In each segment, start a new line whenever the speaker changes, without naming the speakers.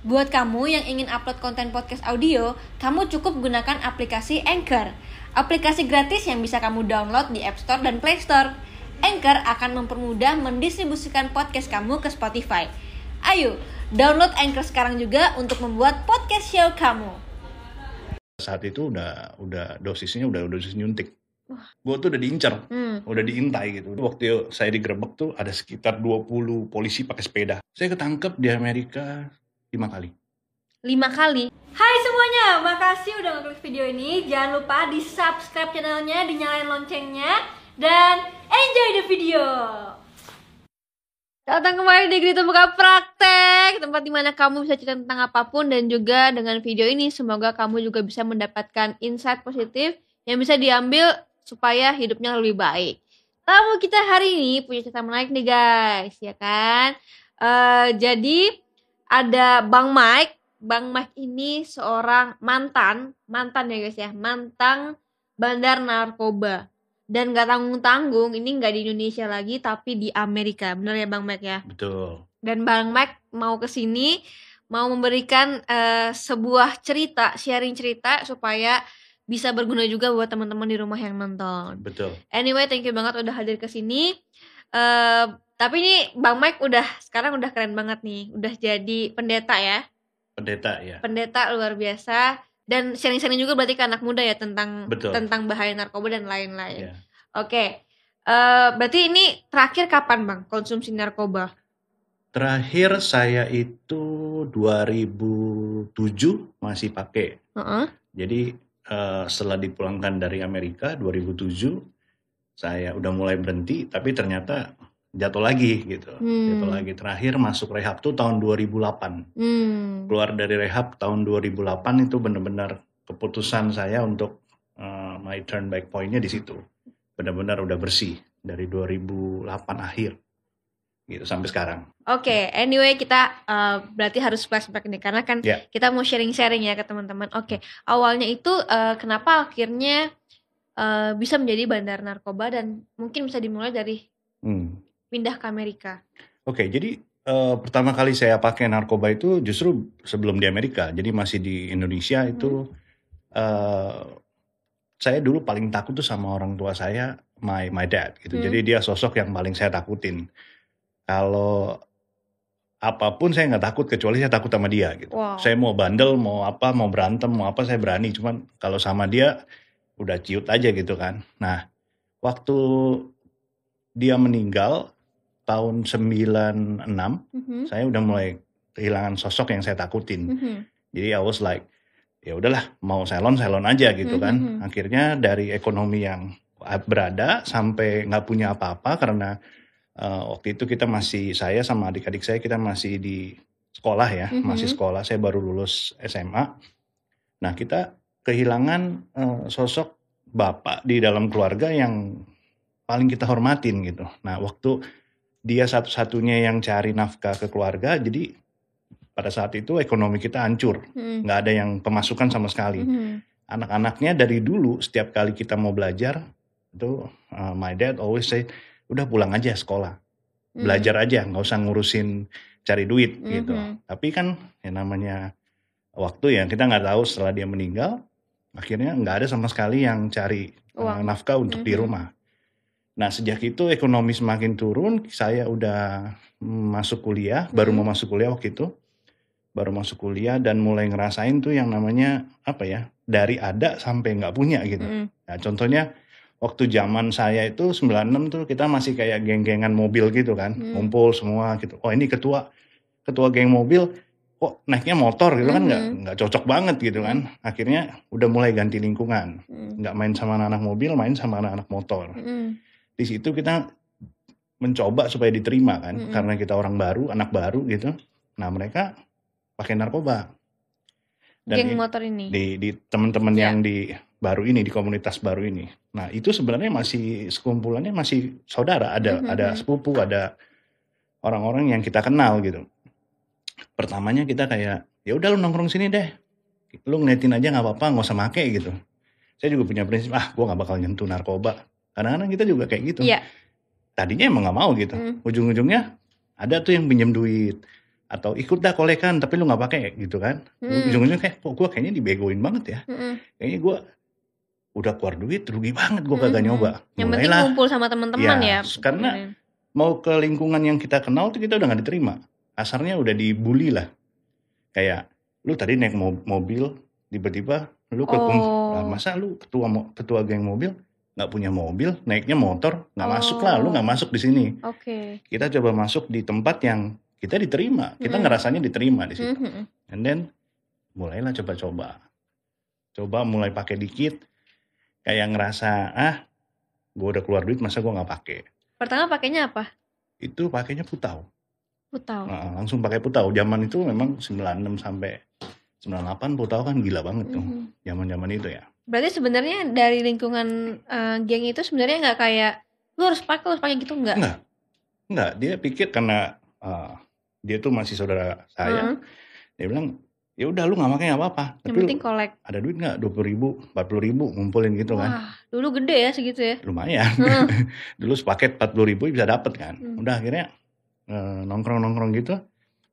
Buat kamu yang ingin upload konten podcast audio, kamu cukup gunakan aplikasi Anchor. Aplikasi gratis yang bisa kamu download di App Store dan Play Store. Anchor akan mempermudah mendistribusikan podcast kamu ke Spotify. Ayo, download Anchor sekarang juga untuk membuat podcast show kamu.
saat itu udah udah dosisnya udah dosis nyuntik. Gue tuh udah diincar,
Hmm.
udah diintai gitu. Waktu saya digerebek tuh ada sekitar 20 polisi pakai sepeda. Saya ketangkep di Amerika lima kali.
lima kali. Hai semuanya, makasih udah ngeklik video ini. Jangan lupa di subscribe channelnya, dinyalain loncengnya, dan enjoy the video. Datang kembali di Grito Buka Praktek, tempat di mana kamu bisa cerita tentang apa pun dan juga dengan video ini semoga kamu juga bisa mendapatkan insight positif yang bisa diambil supaya hidupnya lebih baik. Tamu kita hari ini punya cerita menarik nih guys, ya kan? Eh, jadi ada Bang Mike. Bang Mike ini seorang mantan, mantan ya guys ya, mantan bandar narkoba. Dan gak tanggung-tanggung, ini nggak di Indonesia lagi, tapi di Amerika. Bener ya Bang Mike ya?
Betul.
Dan Bang Mike mau ke sini, mau memberikan eh, sebuah cerita, sharing cerita supaya bisa berguna juga buat teman-teman di rumah yang nonton.
Betul.
Anyway, thank you banget udah hadir ke sini. Eh, tapi ini Bang Mike udah sekarang udah keren banget nih, udah jadi pendeta ya,
Pendeta ya.
pendeta luar biasa. Dan sharing-sharing juga berarti ke anak muda ya tentang
Betul.
tentang bahaya narkoba dan lain-lain.
Ya.
Oke, Eh, berarti ini terakhir kapan Bang konsumsi narkoba?
Terakhir saya itu 2007 masih pakai.
Heeh.
Jadi eh, setelah dipulangkan dari Amerika 2007 saya udah mulai berhenti tapi ternyata jatuh lagi gitu.
Hmm.
Jatuh lagi terakhir masuk rehab tuh tahun 2008.
Hmm.
Keluar dari rehab tahun 2008 itu benar-benar keputusan saya untuk eh, my turn back pointnya di situ. Benar-benar udah bersih dari 2008 akhir gitu sampai sekarang.
Oke, anyway kita eh, berarti harus flashback nih karena kan
Ya.
kita mau sharing-sharing ya ke teman-teman. Oke, awalnya itu eh, kenapa akhirnya eh, bisa menjadi bandar narkoba dan mungkin bisa dimulai dari
Hmm.
pindah ke Amerika.
Oke, jadi eh, pertama kali saya pakai narkoba itu justru sebelum di Amerika. Jadi masih di Indonesia itu eh, saya dulu paling takut tuh sama orang tua saya, my my dad gitu.
Hmm.
Jadi dia sosok yang paling saya takutin. Kalau apa pun saya nggak takut kecuali saya takut sama dia gitu.
Wow.
Saya mau bandel, mau apa, mau berantem, mau apa saya berani. Cuman kalau sama dia udah ciut aja gitu kan. Nah, waktu dia meninggal tahun 96
Mhm,
saya udah mulai kehilangan sosok yang saya takutin.
mhm,
Jadi I was like, ya udahlah mau salon salon aja gitu kan.
Mhm.
Akhirnya dari ekonomi yang berada sampai nggak punya apa-apa karena eh, waktu itu kita masih saya sama adik-adik saya kita masih di sekolah ya,
Mhm.
masih sekolah. Saya baru lulus SMA. Nah kita kehilangan eh, sosok bapak di dalam keluarga yang paling kita hormatin gitu. Nah waktu dia satu-satunya yang cari nafkah ke keluarga, jadi pada saat itu ekonomi kita hancur,
mhm,
nggak ada yang pemasukan sama sekali.
mhm.
Anak-anaknya dari dulu setiap kali kita mau belajar itu uh, my dad always say udah pulang aja sekolah,
Hmm.
belajar aja, nggak usah ngurusin cari duit gitu.
Mhm.
Tapi kan yang namanya waktu ya kita nggak tahu setelah dia meninggal, akhirnya nggak ada sama sekali yang cari uh,
Uang.
nafkah untuk di
Mhm.
rumah. Nah sejak itu ekonomi semakin turun, saya udah mm, masuk kuliah, baru
Mhm.
mau masuk kuliah waktu itu, baru masuk kuliah dan mulai ngerasain tuh yang namanya apa ya dari ada sampai nggak punya gitu.
Mhm.
Nah contohnya waktu zaman saya itu 96 tuh kita masih kayak geng-gengan mobil gitu kan,
Hmm.
ngumpul semua gitu. Oh ini ketua ketua geng mobil kok naiknya motor gitu kan nggak
Mhm.
nggak cocok banget gitu kan. Akhirnya udah mulai ganti lingkungan,
Mhm.
nggak main sama anak-anak mobil, main sama anak-anak motor
Mhm.
di situ kita mencoba supaya diterima kan
Mm-mm.
karena kita orang baru anak baru gitu nah mereka pakai narkoba dan
Geng motor ini.
di di teman-teman
Ya.
yang di baru ini di komunitas baru ini nah itu sebenarnya masih sekumpulannya masih saudara ada
Mhm.
ada sepupu ada orang-orang yang kita kenal gitu pertamanya kita kayak ya udah lu nongkrong sini deh lu ngeliatin aja nggak apa-apa nggak usah make gitu saya juga punya prinsip ah gua nggak bakal nyentuh narkoba kadang-kadang kita juga kayak gitu
Iya.
tadinya emang nggak mau gitu
Hmm.
ujung-ujungnya ada tuh yang pinjam duit atau ikut dah kolekan tapi lu nggak pakai gitu kan
Hmm.
ujung-ujungnya kayak kok gue kayaknya dibegoin banget ya
Mm-mm.
kayaknya gue udah keluar duit rugi banget gue kagak
Mhm.
nyoba
Yang penting
mulailah
ngumpul sama teman-teman
Ya,
ya.
karena mau ke lingkungan yang kita kenal tuh kita udah nggak diterima asarnya udah dibully lah kayak lu tadi naik mo- mobil tiba-tiba lu ke
Oh.
Lah, masa lu ketua ketua geng mobil nggak punya mobil naiknya motor nggak masuk lah lu
Oh.
nggak masuk di sini
Oke.
kita coba masuk di tempat yang kita diterima kita
Mm.
ngerasanya diterima di situ
Mhm.
and then mulailah coba-coba coba mulai pakai dikit kayak ngerasa ah gue udah keluar duit masa gue nggak pakai
Pertama pakainya apa?
itu pakainya putau
Putau.
Nah, langsung pakai putau zaman itu memang 96 sampai 98 putau kan gila banget tuh
Mhm.
zaman-zaman itu ya
Berarti sebenarnya dari lingkungan eh, geng itu sebenarnya nggak kayak lu harus pakai lu harus pakai gitu nggak?
enggak enggak dia pikir karena uh, dia tuh masih saudara saya
Hmm.
dia bilang ya udah lu nggak pakai nggak apa-apa
Yang
tapi
penting kolek.
ada duit nggak dua puluh ribu empat puluh ribu ngumpulin gitu kan
Wah, dulu gede ya segitu ya.
lumayan
Hmm.
dulu sepaket empat puluh ribu bisa dapet kan
Hmm.
udah akhirnya nongkrong nongkrong gitu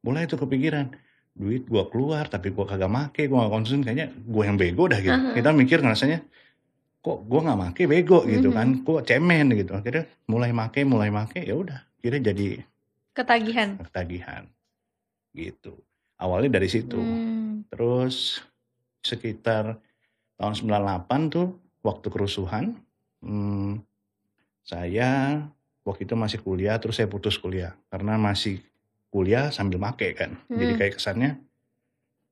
mulai tuh kepikiran duit gua keluar tapi gua kagak make gua gak konsumsi kayaknya gua yang bego dah gitu
Aha.
kita mikir rasanya kok gua nggak make bego gitu
Mhm.
kan gua cemen gitu akhirnya mulai make mulai make ya udah akhirnya jadi
Ketagihan.
ketagihan gitu awalnya dari situ
Hmm.
terus sekitar tahun 98 tuh waktu kerusuhan hmm, saya waktu itu masih kuliah terus saya putus kuliah karena masih kuliah sambil make kan jadi
Hmm.
kayak kesannya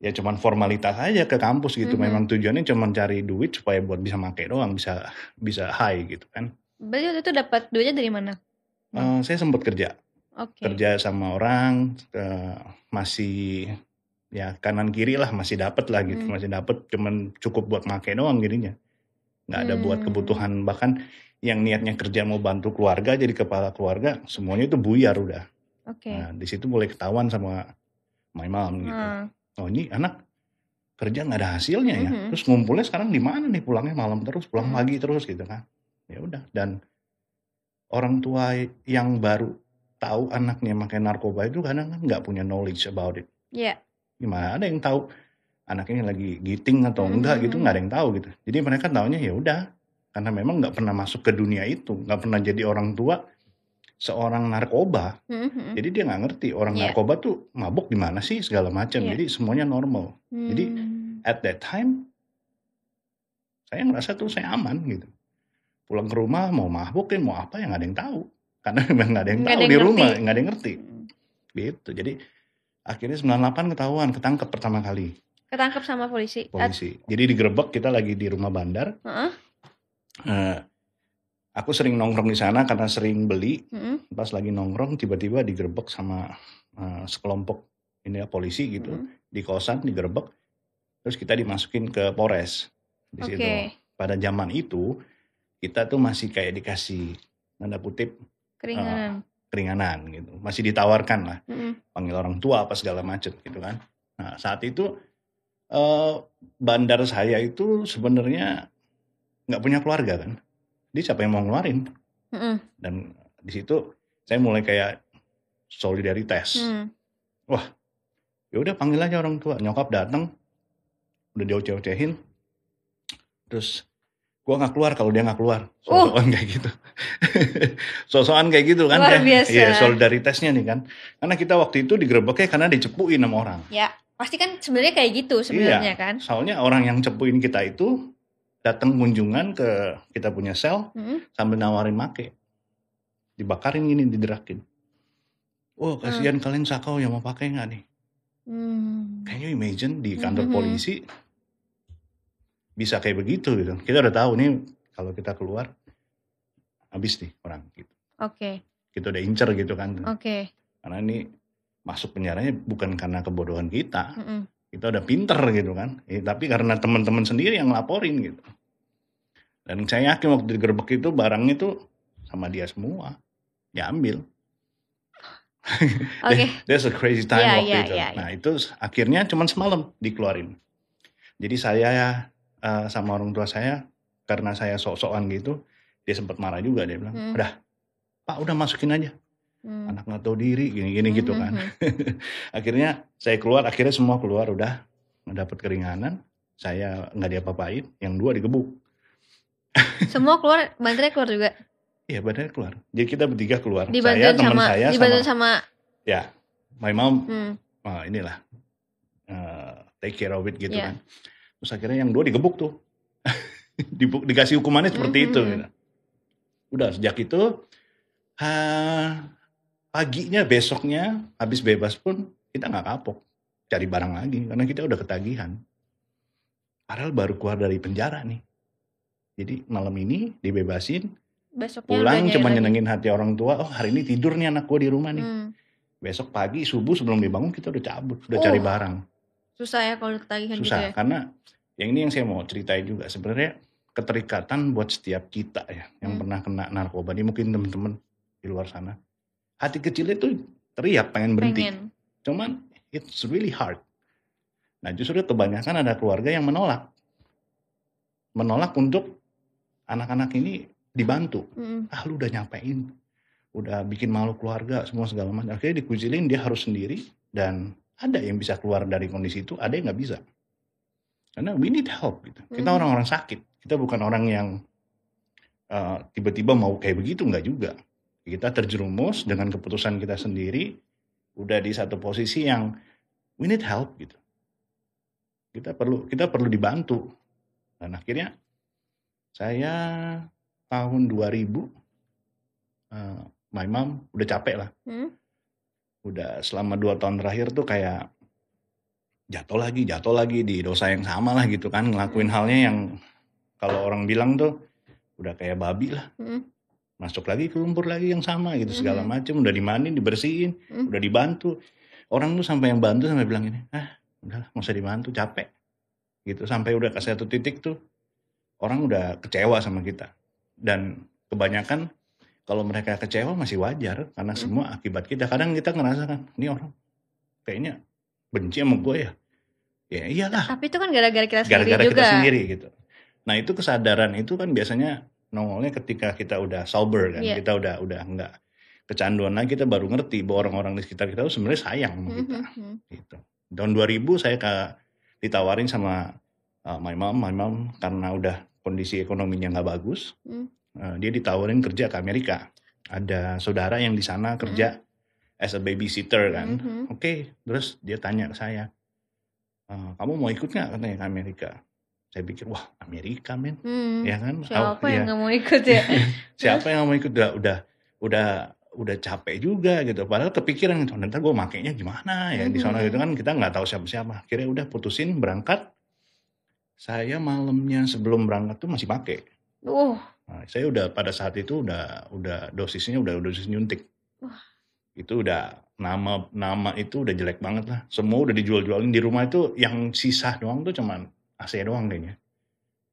ya cuman formalitas aja ke kampus gitu
Mhm.
memang tujuannya cuman cari duit supaya buat bisa make doang bisa bisa high gitu kan
Berarti waktu itu dapat duitnya dari mana?
Eh, saya sempat kerja
Oke.
kerja sama orang eh, masih ya kanan kiri lah masih dapat lah gitu
Hmm.
masih dapat cuman cukup buat make doang jadinya nggak ada buat
Hmm.
kebutuhan bahkan yang niatnya kerja mau bantu keluarga jadi kepala keluarga semuanya itu buyar udah
Oke.
nah di situ mulai ketahuan sama my mom gitu
Hmm.
oh ini anak kerja nggak ada hasilnya ya
Mhm.
terus ngumpulnya sekarang di mana nih pulangnya malam terus pulang
Hmm.
pagi terus gitu kan ya udah dan orang tua yang baru tahu anaknya makai narkoba itu kadang kan nggak punya knowledge about it
Iya.
gimana ada yang tahu anak ini lagi giting atau
Mhm.
enggak gitu nggak ada yang tahu gitu jadi mereka taunya ya udah karena memang nggak pernah masuk ke dunia itu nggak pernah jadi orang tua seorang narkoba
Mhm.
jadi dia nggak ngerti orang
Iya.
narkoba tuh mabuk di mana sih segala macam
Iya.
jadi semuanya normal jadi
Hmm.
at that time saya ngerasa tuh saya aman gitu pulang ke rumah mau mabuk ya mau apa yang nggak ada yang tahu karena memang nggak ada yang
Nggak
tahu
ada
di rumah nggak ada yang ngerti
Hmm.
gitu jadi akhirnya 98 ketahuan ketangkep pertama kali
Ketangkep sama polisi.
Polisi jadi digerebek kita lagi di rumah bandar
Heeh.
Eh, aku sering nongkrong di sana karena sering beli
Mhm.
pas lagi nongkrong tiba-tiba digerebek sama eh, sekelompok ini ya polisi gitu
Mhm.
di kosan digerebek terus kita dimasukin ke Polres di
Oke.
situ pada zaman itu kita tuh masih kayak dikasih tanda kutip
Keringanan.
keringanan gitu masih ditawarkan lah
Mhm.
panggil orang tua apa segala macet gitu kan nah saat itu eh, bandar saya itu sebenarnya nggak punya keluarga kan jadi siapa yang mau ngeluarin
Mhm.
dan di situ saya mulai kayak solidaritas
Hmm.
ya udah panggil aja orang tua nyokap datang udah dioceh-ocehin terus gua nggak keluar kalau dia nggak keluar sosokan kayak gitu sosokan kayak gitu kan.
Luar biasa.
iya solidaritasnya nih kan karena kita waktu itu digerebeknya karena dicepuin sama orang
Ya, pasti kan sebenarnya kayak gitu sebenarnya kan.
soalnya orang yang cepuin kita itu datang kunjungan ke kita punya sel
Mhm.
sambil nawarin make dibakarin gini diderakin Wah kasihan kalian sakau yang mau pakai nggak nih?
Hmm.
Can you imagine di kantor
Mhm.
polisi bisa kayak begitu gitu. Kita udah tahu nih kalau kita keluar habis nih orang gitu.
Oke,
Kita udah incer gitu kan.
oke.
Karena ini masuk penjaranya bukan karena kebodohan kita.
Mhm.
Kita udah pinter gitu kan. Eh, tapi karena teman-teman sendiri yang laporin gitu. Dan saya yakin waktu digerebek itu barangnya tuh sama dia semua. Diambil.
Oke.
That's a crazy time
Iya,
waktu
iya,
itu.
iya,
Nah itu akhirnya cuman semalam dikeluarin. Jadi saya eh, sama orang tua saya karena saya sok-sokan gitu, dia sempat marah juga dia bilang,
Hmm.
udah Pak udah masukin aja.
Hmm.
anak nggak tahu diri gini-gini gitu
Mhm,
kan.
mhm.
akhirnya saya keluar, akhirnya semua keluar udah mendapat keringanan. Saya nggak diapa-apain, yang dua digebuk.
Semua keluar, banternya keluar juga.
Iya badannya keluar. Jadi kita bertiga keluar. saya, teman
sama
saya,
dibantuin
sama
sama
ya my mom.
hmm,
ah, inilah eh, take care of it gitu
Iya.
kan. Terus akhirnya yang dua digebuk tuh. Dibu- dikasih hukumannya seperti itu.
Mhm.
gitu. Udah sejak itu ha, paginya besoknya habis bebas pun kita nggak kapok cari barang lagi karena kita udah ketagihan. Padahal baru keluar dari penjara nih. Jadi malam ini dibebasin,
besoknya
pulang cuma
lagi.
nyenengin hati orang tua. Oh hari ini tidur nih anak gue di rumah nih.
Hmm,
Besok pagi subuh sebelum dibangun kita udah cabut, udah cari
Oh,
barang.
susah ya kalau ketagihan gitu
Susah
ya.
karena yang ini yang saya mau ceritain juga sebenarnya keterikatan buat setiap kita ya yang
Hmm.
pernah kena narkoba ini mungkin teman-teman di luar sana. Hati kecilnya tuh teriak pengen berhenti.
Pengen.
Cuman it's really hard. Nah justru kebanyakan ada keluarga yang menolak. Menolak untuk anak-anak ini dibantu.
Mm-mm.
Ah lu udah nyapain. Udah bikin malu keluarga semua segala macam. Akhirnya dikucilin dia harus sendiri. Dan ada yang bisa keluar dari kondisi itu. Ada yang nggak bisa. Karena we need help gitu. Kita orang-orang sakit. Kita bukan orang yang uh, tiba-tiba mau kayak begitu. Nggak juga. Kita terjerumus dengan keputusan kita sendiri. Udah di satu posisi yang we need help gitu. Kita perlu kita perlu dibantu. Dan akhirnya saya tahun 2000 eh, my mom udah capek lah.
Hmm?
Udah selama dua tahun terakhir tuh kayak jatuh lagi, jatuh lagi di dosa yang sama lah gitu kan. Ngelakuin halnya yang kalau orang bilang tuh udah kayak babi lah.
Hmm?
Masuk lagi ke lumpur lagi yang sama gitu segala
Mhm.
macem. Udah dimandiin, dibersihin,
Hmm?
udah dibantu. Orang tuh sampai yang bantu sampai bilang ini, ah udahlah nggak usah dibantu, capek. Gitu sampai udah ke satu titik tuh orang udah kecewa sama kita. Dan kebanyakan kalau mereka kecewa masih wajar karena
Hmm.
semua akibat kita. Kadang kita ngerasa kan, ini orang kayaknya benci sama gue ya. Ya iyalah,
Tapi itu kan gara-gara kita sendiri
gara-gara
juga.
kita sendiri gitu. Nah itu kesadaran itu kan biasanya nongolnya ketika kita udah sober kan,
Iya.
kita udah udah nggak kecanduan lagi, kita baru ngerti bahwa orang-orang di sekitar kita tuh sebenarnya sayang sama kita.
hmm, hmm.
Gitu. Tahun 2000 saya ka- ditawarin sama uh, my mom, my mom karena udah kondisi ekonominya nggak bagus,
Hmm.
uh, dia ditawarin kerja ke Amerika. Ada saudara yang di sana kerja as a babysitter kan.
Mhm.
Oke, terus dia tanya ke saya, "Eh, kamu mau ikut nggak katanya ke Amerika? Saya pikir wah Amerika men,
Hmm.
ya kan?
Siapa
Oh,
yang
ya.
nggak mau ikut ya?
Siapa yang mau ikut? Udah udah udah udah capek juga gitu. Padahal kepikiran gitu, nanti gue makainya gimana ya di sana gitu kan kita nggak tahu siapa-siapa. Akhirnya udah putusin berangkat. Saya malamnya sebelum berangkat tuh masih pakai.
Uh,
Nah, saya udah pada saat itu udah udah dosisnya udah dosis nyuntik.
Wah.
Itu udah nama nama itu udah jelek banget lah. Semua udah dijual-jualin di rumah itu yang sisa doang tuh cuman AC doang kayaknya.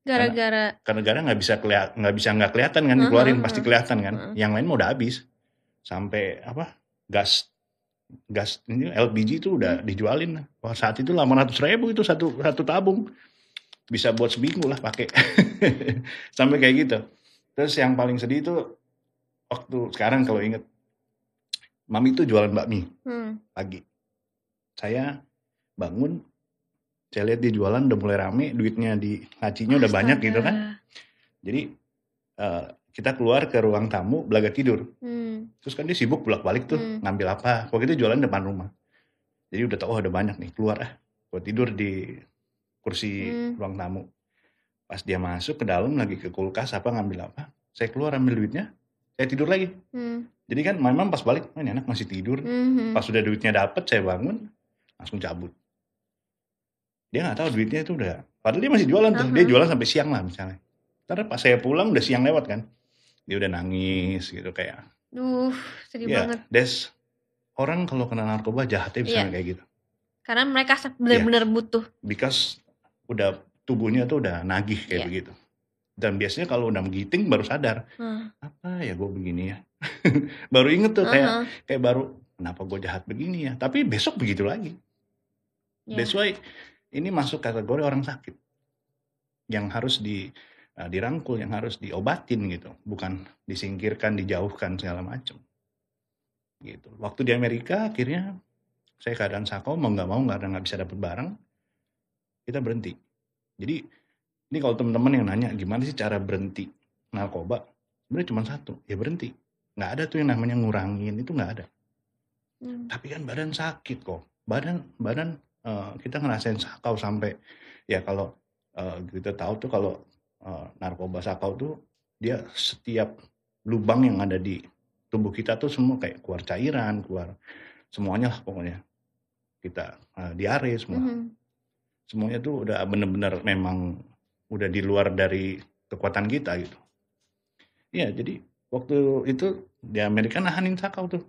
gara-gara
Karena gara nggak bisa keliat nggak bisa nggak kelihatan kan dikeluarin
heeh.
pasti kelihatan kan.
Heeh.
Yang lain mau udah habis. Sampai apa? Gas gas ini LPG itu udah dijualin. Wah, saat itu 800 ribu itu satu satu tabung. Bisa buat seminggu lah pakai. Sampai kayak gitu. Terus yang paling sedih itu waktu sekarang kalau inget Mami itu jualan bakmi
hmm,
pagi. Saya bangun, saya lihat dia jualan udah mulai rame, duitnya di lacinya udah banyak gitu kan. Jadi eh, kita keluar ke ruang tamu, belaga tidur.
Hmm,
Terus kan dia sibuk bolak-balik tuh
Hmm.
ngambil apa. Waktu itu jualan depan rumah. Jadi udah tahu oh ada banyak nih, keluar ah. Gue tidur di kursi
Hmm.
ruang tamu. Pas dia masuk ke dalam lagi ke kulkas apa ngambil apa. Saya keluar ambil duitnya, saya tidur lagi.
hmm,
Jadi kan memang pas balik, oh, ini anak masih tidur.
hmm,
Pas sudah duitnya dapet, saya bangun, langsung cabut. Dia nggak tahu duitnya itu udah, padahal dia masih jualan tuh. Dia
Aha.
jualan sampai siang lah misalnya. Karena pas saya pulang udah siang lewat kan. Dia udah nangis gitu kayak.
Duh, sedih
Ya,
banget.
des orang kalau kena narkoba jahatnya bisa
Iya.
kayak gitu.
Karena mereka benar-benar butuh.
Because udah tubuhnya tuh udah nagih kayak
Iya.
begitu. Dan biasanya kalau udah menggiting baru sadar,
Hmm,
apa ya gue begini ya. baru inget tuh kayak
aha,
kayak baru kenapa gue jahat begini ya. Tapi besok begitu lagi.
ya.
That's why ini masuk kategori orang sakit yang harus di uh, dirangkul, yang harus diobatin gitu, bukan disingkirkan, dijauhkan segala macam. gitu. Waktu di Amerika akhirnya saya keadaan sakau mau nggak mau karena nggak bisa dapat barang, kita berhenti. Jadi ini kalau teman-teman yang nanya gimana sih cara berhenti narkoba, sebenarnya cuma satu, ya berhenti. Nggak ada tuh yang namanya ngurangin itu nggak ada.
Hmm.
Tapi kan badan sakit kok. Badan badan eh, kita ngerasain sakau sampai ya kalau eh, kita tahu tuh kalau eh, narkoba sakau tuh dia setiap lubang yang ada di tubuh kita tuh semua kayak keluar cairan, keluar semuanya lah pokoknya. Kita eh, diare semua.
Mhm.
Semuanya tuh udah bener-bener memang udah di luar dari kekuatan kita gitu. Iya, jadi waktu itu di Amerika nahanin sakau tuh.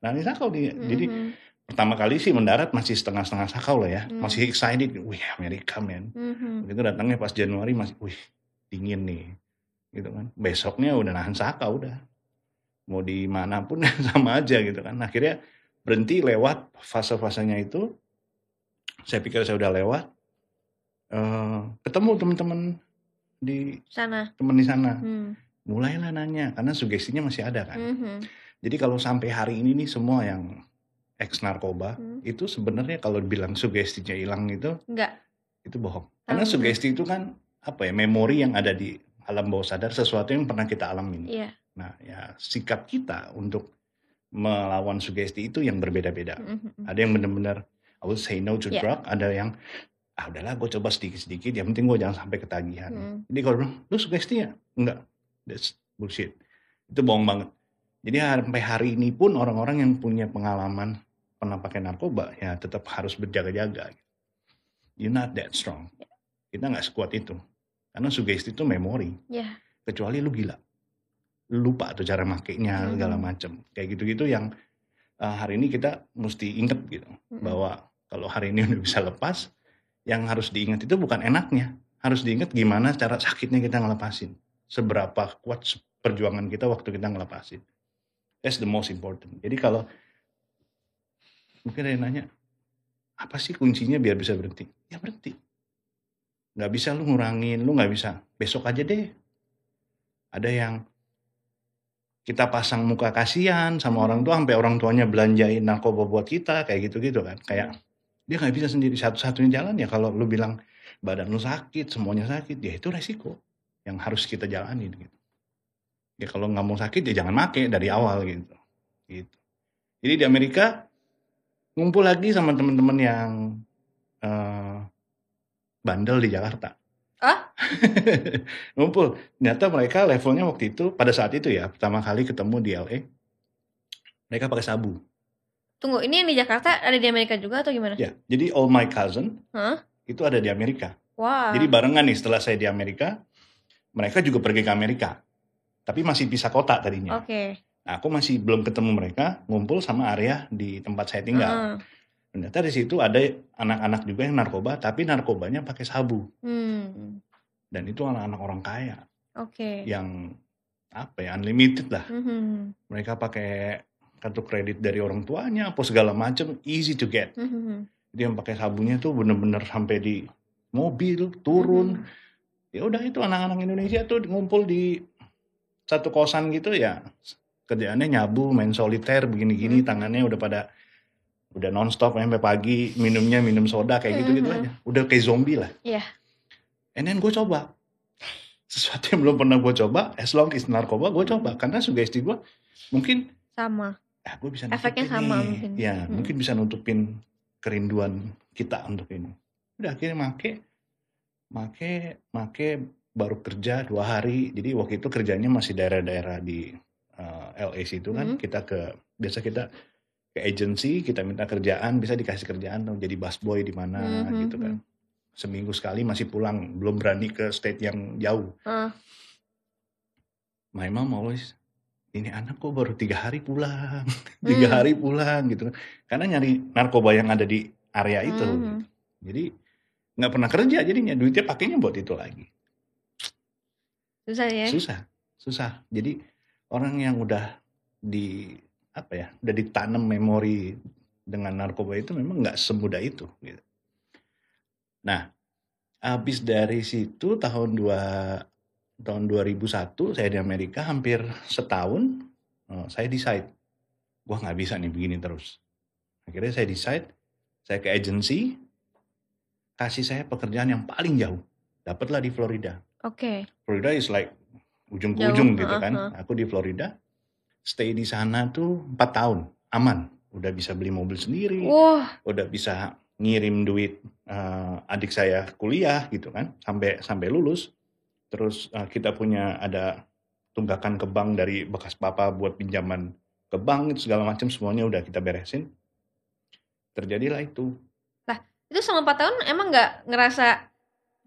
Nahanin sakau di, jadi
Mhm.
Pertama kali sih mendarat masih setengah-setengah sakau lah ya.
Hmm.
Masih excited, wih Amerika men.
Mhm.
Itu datangnya pas Januari masih, wih dingin nih. Gitu kan. Besoknya udah nahan sakau udah. Mau di mana pun sama aja gitu kan. Akhirnya berhenti lewat fase-fasenya itu. Saya pikir saya udah lewat. Eh, ketemu teman-teman di
Sana.
teman di sana.
Hmm.
Mulailah nanya karena sugestinya masih ada kan.
Mhm.
Jadi kalau sampai hari ini nih semua yang ex narkoba
Hmm.
itu sebenarnya kalau bilang sugestinya hilang itu
Enggak.
itu bohong. Karena
Hmm.
sugesti itu kan apa ya memori yang ada di alam bawah sadar sesuatu yang pernah kita alamin.
Iya.
Nah ya sikap kita untuk melawan sugesti itu yang berbeda-beda.
Mhm.
Ada yang benar-benar I will say no to
Iya.
drug, ada yang ah udahlah gue coba sedikit-sedikit, yang penting gue jangan sampai ketagihan.
Hmm.
Jadi kalau bilang lu sugesti ya? Enggak, that's bullshit. Itu bohong banget. Jadi sampai hari ini pun orang-orang yang punya pengalaman pernah pakai narkoba ya tetap harus berjaga-jaga. You're not that strong. Kita nggak sekuat itu. Karena sugesti itu memori.
Iya.
Kecuali lu gila. Lu lupa tuh cara makainya
Mhm.
segala macam. Kayak gitu-gitu yang uh, hari ini kita mesti inget gitu.
Mhm.
Bahwa kalau hari ini udah bisa lepas, yang harus diingat itu bukan enaknya. Harus diingat gimana cara sakitnya kita ngelepasin. Seberapa kuat perjuangan kita waktu kita ngelepasin. That's the most important. Jadi kalau mungkin ada yang nanya, apa sih kuncinya biar bisa berhenti? Ya berhenti. Nggak bisa lu ngurangin, lu nggak bisa. Besok aja deh. Ada yang kita pasang muka kasihan sama orang tua sampai orang tuanya belanjain narkoba buat kita kayak gitu-gitu kan. Kayak dia nggak bisa sendiri satu-satunya jalan ya kalau lu bilang badan lu sakit, semuanya sakit, ya itu resiko yang harus kita jalanin gitu. Ya kalau nggak mau sakit ya jangan make dari awal gitu. Gitu. Jadi di Amerika ngumpul lagi sama teman-teman yang eh, bandel di Jakarta.
Ah?
ngumpul. Ternyata mereka levelnya waktu itu pada saat itu ya pertama kali ketemu di LA. Mereka pakai sabu.
Tunggu, ini yang di Jakarta ada di Amerika juga atau gimana?
Ya, jadi all my cousin
Hah?
itu ada di Amerika.
Wah.
Jadi barengan nih setelah saya di Amerika, mereka juga pergi ke Amerika. Tapi masih pisah kota tadinya.
Oke.
Nah, aku masih belum ketemu mereka, ngumpul sama area di tempat saya tinggal.
Heeh.
Ternyata di situ ada anak-anak juga yang narkoba, tapi narkobanya pakai sabu.
Hmm.
Dan itu anak-anak orang kaya
Oke.
yang apa ya unlimited lah.
Mhm.
Mereka pakai kartu kredit dari orang tuanya, apa segala macam, easy to get.
Mhm.
Jadi yang pakai sabunya tuh bener-bener sampai di mobil turun. Ya udah itu anak-anak Indonesia tuh ngumpul di satu kosan gitu ya. Kerjaannya nyabu, main soliter begini-gini,
Mhm.
tangannya udah pada udah nonstop sampai pagi minumnya minum soda kayak gitu-gitu
Mhm.
aja. Udah kayak zombie lah.
Iya.
And then gue coba. Sesuatu yang belum pernah gue coba, as long as narkoba gue coba. Karena sugesti gue mungkin
Sama.
ah gue bisa
Efeknya sama
nih.
mungkin.
Ya,
Hmm.
mungkin bisa nutupin kerinduan kita untuk ini. Udah akhirnya make, make, make baru kerja dua hari. Jadi waktu itu kerjanya masih daerah-daerah di uh, LA situ kan.
Hmm.
Kita ke biasa kita ke agency, kita minta kerjaan, bisa dikasih kerjaan dong jadi busboy di mana
Mhm,
gitu kan. Seminggu sekali masih pulang, belum berani ke state yang jauh.
Ah.
My mom always ini anak kok baru tiga hari pulang, tiga
Hmm.
hari pulang gitu. Karena nyari narkoba yang ada di area itu.
Mhm.
gitu. Jadi nggak pernah kerja jadinya duitnya pakainya buat itu lagi.
Susah ya?
Susah, susah. Jadi orang yang udah di apa ya, udah ditanam memori dengan narkoba itu memang nggak semudah itu. Gitu. Nah, habis dari situ tahun dua tahun 2001 saya di Amerika hampir setahun, eh, saya decide gua nggak bisa nih begini terus. Akhirnya saya decide, saya ke agency, kasih saya pekerjaan yang paling jauh. Dapatlah di Florida.
Oke.
Florida is like ujung ke ujung
Jauh,
gitu
heeh,
kan.
heeh.
Aku di Florida, stay di sana tuh 4 tahun, aman. Udah bisa beli mobil sendiri,
Wah,
udah bisa ngirim duit eh, adik saya kuliah gitu kan, sampai sampai lulus. Terus eh, kita punya ada tunggakan ke bank dari bekas papa buat pinjaman ke bank itu segala macam semuanya udah kita beresin. Terjadilah itu.
itu selama 4 tahun emang nggak ngerasa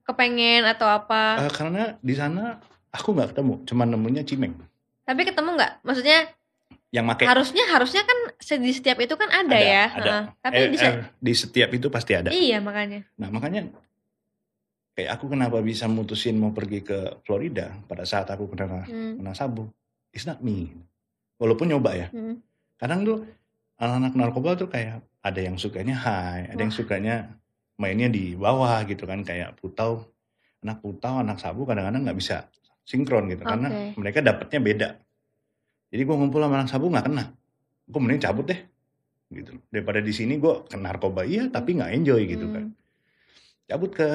kepengen atau apa?
Eh, karena di sana aku nggak ketemu, cuman nemunya Cimeng
Tapi ketemu nggak? Maksudnya
yang make
harusnya harusnya kan di setiap itu kan ada,
Ada,
ya.
ada.
Heeh. Tapi
eh,
bisa
eh, di setiap itu pasti ada.
Iya makanya.
Nah makanya kayak aku kenapa bisa mutusin mau pergi ke Florida pada saat aku kena
Hmm.
kena sabu, it's not me. Walaupun nyoba ya,
Hmm.
kadang tuh anak-anak narkoba tuh kayak ada yang sukanya high, ada yang
Wah.
sukanya mainnya di bawah gitu kan kayak putau, anak putau, anak sabu kadang-kadang nggak bisa sinkron gitu karena
Oke.
mereka dapatnya beda. Jadi gue ngumpul sama anak sabu nggak kena, gue mending cabut deh gitu daripada di sini gue kena narkoba iya tapi nggak enjoy gitu kan
Hmm.
cabut ke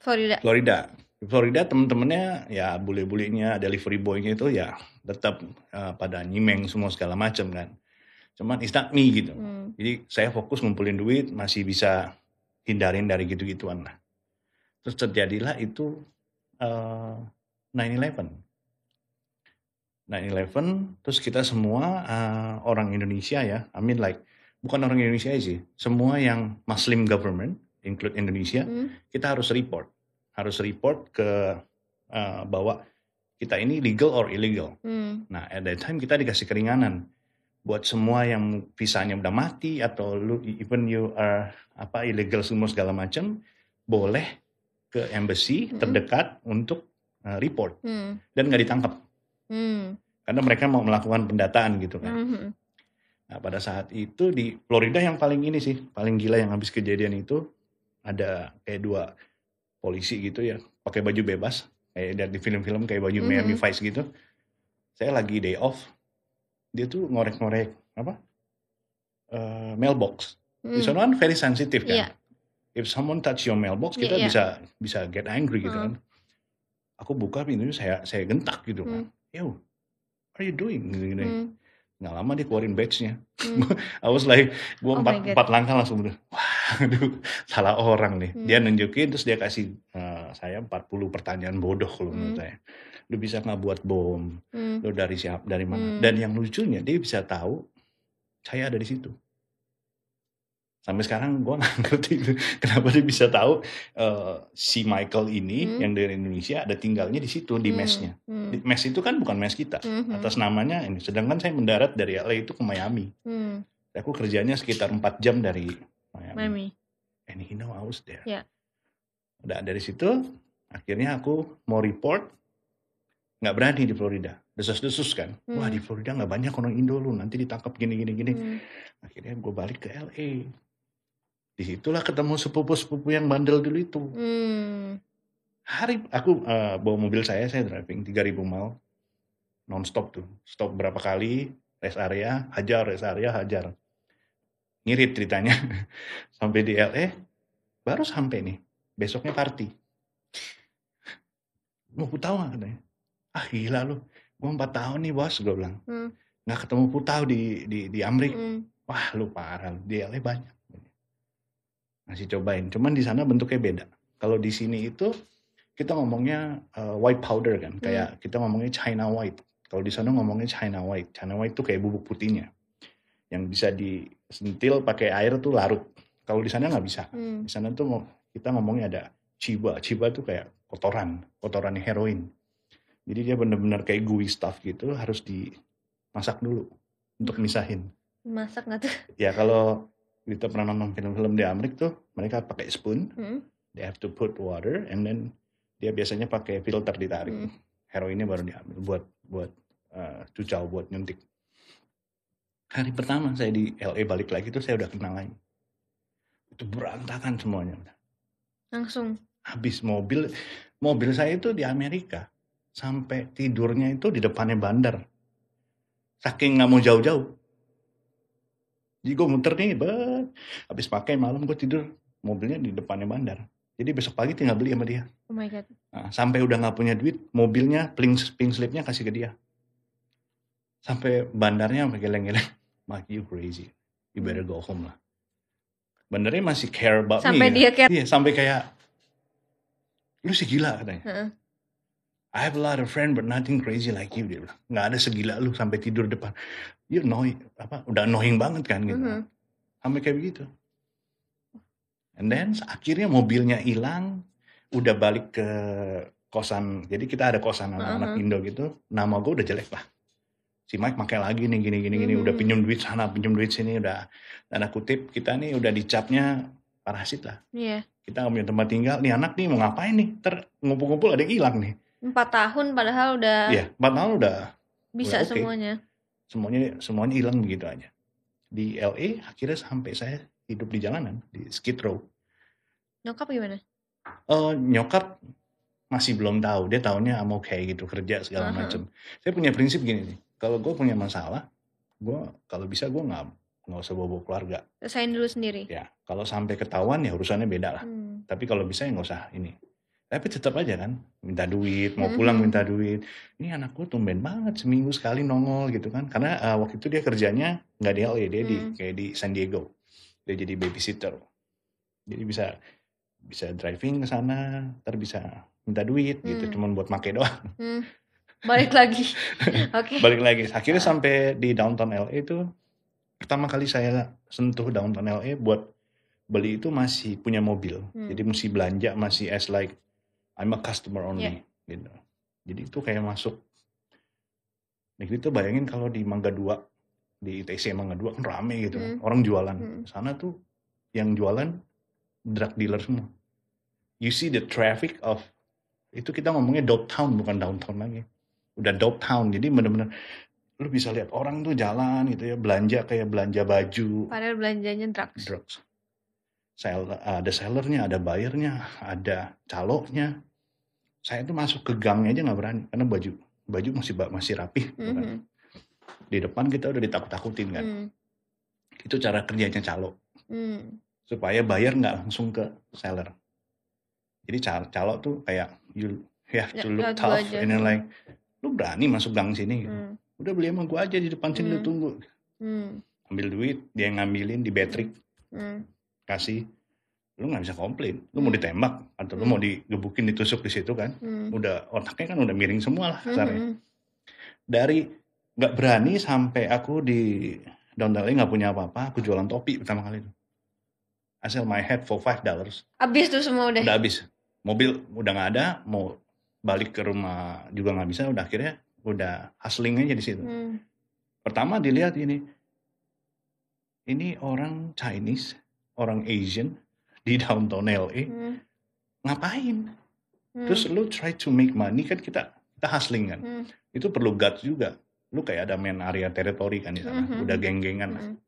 Florida.
Florida. Di Florida temen-temennya ya bule-bulenya, delivery boy-nya itu ya tetap eh, pada nyimeng semua segala macam kan. Cuman it's not me gitu.
Hmm.
Jadi saya fokus ngumpulin duit, masih bisa hindarin dari gitu-gituan lah. Terus terjadilah itu eh, 9/11. 9/11, terus kita semua eh, orang Indonesia ya, I mean like bukan orang Indonesia aja sih, semua yang Muslim government, include Indonesia,
Hmm.
kita harus report, harus report ke eh, bahwa kita ini legal or illegal.
Hmm.
Nah, at that time kita dikasih keringanan buat semua yang visanya udah mati atau lu even you are apa illegal semua segala macam boleh ke embassy
Mm-mm.
terdekat untuk uh, report
Hmm.
dan nggak ditangkap
Hmm.
karena mereka mau melakukan pendataan gitu kan.
Hmm.
Nah, pada saat itu di Florida yang paling ini sih, paling gila yang habis kejadian itu ada kayak dua polisi gitu ya, pakai baju bebas, kayak di film-film kayak baju
Mhm.
Miami Vice gitu. Saya lagi day off, dia tuh ngorek-ngorek apa? Eh, mailbox. Di
Hmm.
sana kan very sensitive kan.
Iya.
If someone touch your mailbox,
Iya,
kita
iya.
bisa bisa get angry gitu
Hmm.
kan. Aku buka pintunya, saya saya gentak gitu kan. Yo, what are you doing? Gini-gini.
Hmm.
Nggak lama dia keluarin badge-nya.
Hmm.
I was like, gue
Oh
empat, empat langkah langsung udah, wah, aduh, salah orang nih. Dia
Hmm.
nunjukin, terus dia kasih eh, saya 40 pertanyaan bodoh kalau menurut
Hmm.
saya. Lu bisa nggak buat bom?
Hmm.
Lu dari siapa? Dari mana?
Hmm.
Dan yang lucunya, dia bisa tahu saya ada di situ. Sampai sekarang gue nggak ngerti itu. kenapa dia bisa tahu eh, si Michael ini
Hmm.
yang dari Indonesia ada tinggalnya di situ di
Hmm.
mesnya.
Hmm.
Mes itu kan bukan mes kita.
Hmm.
Atas namanya ini. Sedangkan saya mendarat dari LA itu ke Miami.
Hmm.
Aku kerjanya sekitar 4 jam dari Miami.
Miami.
And he know I was there.
Ya.
Udah dari situ, akhirnya aku mau report, nggak berani di Florida. Desas-desus kan.
Hmm.
Wah di Florida nggak banyak orang Indo lu, nanti ditangkap gini-gini gini.
Hmm.
Akhirnya gue balik ke LA. Di situlah ketemu sepupu-sepupu yang bandel dulu itu.
Hmm.
Hari aku eh, bawa mobil saya, saya driving 3000 mile non-stop tuh. Stop berapa kali, rest area, hajar, rest area, hajar. Ngirit ceritanya. sampai di LA, baru sampai nih. Besoknya party. Mau putau nggak katanya? Ah gila lu. Gue 4 tahun nih bos, gue bilang.
Hmm.
Nggak ketemu putau di, di, di Amrik.
Hmm.
Wah lu parah, di LA banyak. Masih cobain, cuman di sana bentuknya beda. Kalau di sini itu kita ngomongnya uh, white powder kan, kayak kita ngomongnya China white. Kalau di sana ngomongnya China white. China white itu kayak bubuk putihnya, yang bisa disentil pakai air tuh larut. Kalau di sana nggak bisa.
Hmm.
Di sana tuh kita ngomongnya ada chiba. Chiba tuh kayak kotoran, kotoran heroin. Jadi dia bener-bener kayak gooey stuff gitu, harus dimasak dulu untuk misahin.
Masak nggak tuh?
Ya kalau kita pernah nonton film-film di Amerika tuh mereka pakai spoon,
Hmm.
they have to put water and then dia biasanya pakai filter ditarik.
Hmm.
Heroinnya baru diambil buat buat uh, cucau buat nyuntik. Hari pertama saya di LA balik lagi tuh saya udah kenal lagi. Itu berantakan semuanya.
Langsung.
Habis mobil mobil saya itu di Amerika sampai tidurnya itu di depannya bandar. saking nggak mau jauh-jauh jadi gue muter nih bet. Habis pakai malam gue tidur mobilnya di depannya bandar. Jadi besok pagi tinggal beli sama dia.
Oh my god.
Nah, sampai udah nggak punya duit mobilnya pink, pink slipnya kasih ke dia. Sampai bandarnya sampai geleng-geleng. Mike you crazy. You better go home lah. Bandarnya masih care about
Sampai
me
dia care.
iya sampai kayak lu sih gila katanya.
Heeh.
I have a lot of friend but nothing crazy like you dia bilang. Nggak ada segila lu sampai tidur depan. You annoying apa udah annoying banget kan gitu.
Mhm.
Sampai kayak begitu. And then akhirnya mobilnya hilang, udah balik ke kosan. Jadi kita ada kosan anak-anak
Mhm.
Indo gitu. Nama gue udah jelek lah. Si Mike pakai lagi nih gini gini gini udah
Mhm.
pinjam duit sana, pinjam duit sini udah tanda kutip kita nih udah dicapnya parasit lah.
Iya.
Kita nggak punya tempat tinggal. Nih anak nih mau ngapain nih? Ter ngumpul-ngumpul ada yang hilang nih.
Empat tahun padahal udah
Iya, empat tahun udah
bisa
udah oke.
semuanya.
semuanya semuanya hilang begitu aja. Di LA akhirnya sampai saya hidup di jalanan di Skid Row.
Nyokap gimana?
Eh, nyokap masih belum tahu, dia tahunya I'm okay gitu kerja segala
Aha.
macam. Saya punya prinsip gini nih, kalau gue punya masalah, gue kalau bisa gue nggak nggak usah bawa, keluarga.
Selesaiin dulu sendiri.
Ya, kalau sampai ketahuan ya urusannya beda lah.
Hmm.
Tapi kalau bisa ya nggak usah ini. Tapi tetap aja kan, minta duit, mau
Mhm.
pulang minta duit. Ini anakku tumben banget seminggu sekali nongol gitu kan. Karena eh, waktu itu dia kerjanya nggak di LA, dia di
Hmm.
kayak di San Diego. Dia jadi babysitter. Jadi bisa bisa driving ke sana, ntar bisa minta duit gitu,
Hmm.
cuman buat make doang.
Hmm. Balik lagi. Oke.
Balik lagi, akhirnya sampai di downtown LA itu pertama kali saya sentuh downtown LA buat beli itu masih punya mobil.
Hmm.
Jadi mesti belanja masih as like I'm a customer only gitu. Jadi itu kayak masuk. Nah itu bayangin kalau di Mangga 2 di ITC Mangga 2 kan rame gitu kan.
Hmm.
Orang jualan.
Hmm.
Sana tuh yang jualan drug dealer semua. You see the traffic of itu kita ngomongnya dope town bukan downtown lagi. Udah dope town. Jadi bener-bener lu bisa lihat orang tuh jalan gitu ya belanja kayak belanja baju
Padahal belanjanya drugs.
drugs. Sell, ada sellernya, ada buyernya, ada caloknya. Saya tuh masuk ke gangnya aja nggak berani karena baju baju masih masih rapi. gitu kan.
Mhm.
Di depan kita udah ditakut-takutin kan.
Hmm.
Itu cara kerjanya calo
Hmm.
supaya buyer nggak langsung ke seller. Jadi cal- calo tuh kayak you have to
Ya,
look tough
aja.
and like lu berani masuk gang sini gitu.
Hmm.
Udah beli sama gua aja di depan sini lu
Hmm.
tunggu.
Hmm.
Ambil duit, dia ngambilin di battery
Hmm.
Kasih lu nggak bisa komplain lu mau
Hmm.
ditembak atau lu
Hmm.
mau digebukin ditusuk di situ kan
Hmm.
udah otaknya kan udah miring semua lah.
Hmm.
dari nggak berani sampai aku di downtown nggak punya apa-apa aku jualan topi pertama kali itu I sell my head for five dollars
Abis tuh semua udah.
udah habis mobil udah nggak ada mau balik ke rumah juga nggak bisa udah akhirnya udah hustling aja di situ
Hmm.
pertama dilihat ini ini orang Chinese orang Asian di downtown LA
Hmm.
ngapain
Hmm.
Terus lu try to make money kan kita kita hustling kan.
Hmm.
Itu perlu guts juga. Lu kayak ada main area teritori kan di sana.
Mhm.
Udah geng-gengan lah.
Hmm.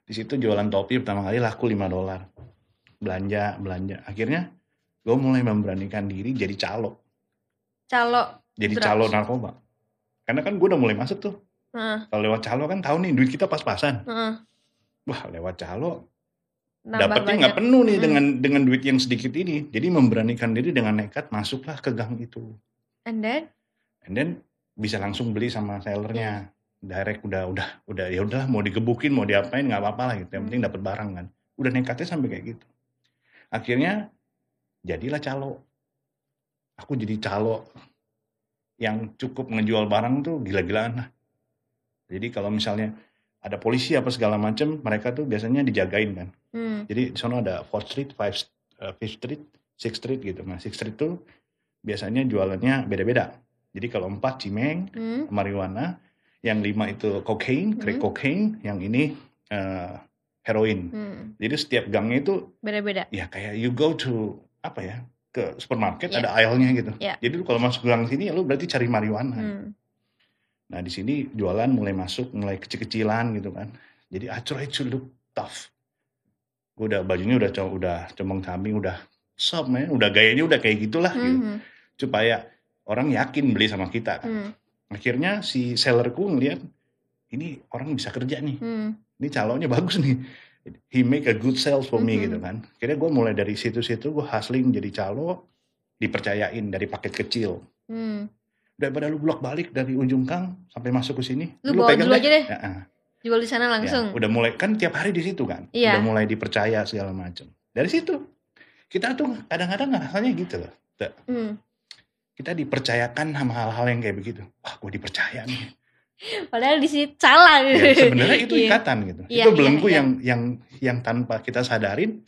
Di situ jualan topi pertama kali laku 5 dolar. Belanja, belanja. Akhirnya gue mulai memberanikan diri jadi calo.
Calo.
Jadi
Drugs.
calo narkoba. Karena kan gue udah mulai masuk tuh.
Heeh.
Kalau lewat calo kan tahu nih duit kita pas-pasan.
Heeh.
Wah lewat calo dapatnya nggak penuh nih
Hmm.
dengan dengan duit yang sedikit ini. Jadi memberanikan diri dengan nekat masuklah ke gang itu.
And then?
and then bisa langsung beli sama sellernya. Direct udah udah udah ya udahlah mau digebukin mau diapain nggak apa-apa lah gitu. Yang penting dapat barang kan. Udah nekatnya sampai kayak gitu. Akhirnya jadilah calo. Aku jadi calo yang cukup ngejual barang tuh gila-gilaan lah. Jadi kalau misalnya ada polisi apa segala macam mereka tuh biasanya dijagain kan
Hmm.
jadi di sana ada 4th Street, 5 uh, Fifth Street, 6th Street gitu. Nah, 6th Street tuh biasanya jualannya beda-beda. Jadi kalau 4 cimeng,
Hmm.
marijuana, yang 5 itu cocaine, crack
Hmm.
cocaine, yang ini uh, heroin.
Hmm.
Jadi setiap gangnya itu
Beda-beda.
ya kayak you go to apa ya? ke supermarket
Ya.
ada aisle-nya gitu.
Ya.
Jadi kalau masuk gang sini ya lu berarti cari marijuana.
Hmm.
Nah, di sini jualan mulai masuk, mulai kecil-kecilan gitu kan. Jadi I try to look tough. Gue udah bajunya udah co- udah combong camping, udah sob man, udah gayanya udah kayak gitulah gitu.
Hmm.
Supaya orang yakin beli sama kita kan.
Hmm.
Akhirnya si sellerku ngeliat ini orang bisa kerja nih
Hmm.
ini calonnya bagus nih he make a good sales for me
Mhm.
gitu kan kira gue mulai dari situ-situ gue hustling jadi calo dipercayain dari paket kecil
Hmm.
Daripada lu bolak balik dari ujung kang sampai masuk ke sini
Lu bawa dulu aja deh.
Ya, ah.
Jual di sana
Ya,
langsung.
udah mulai kan tiap hari di situ kan
Iya.
udah mulai dipercaya segala macam dari situ kita tuh kadang-kadang rasanya gitu loh
Hmm.
kita dipercayakan sama hal-hal yang kayak begitu wah gue dipercaya nih
Padahal di sini salah gitu.
ya, sebenarnya itu
Iya.
ikatan gitu
Iya,
itu belenggu
iya.
yang yang yang tanpa kita sadarin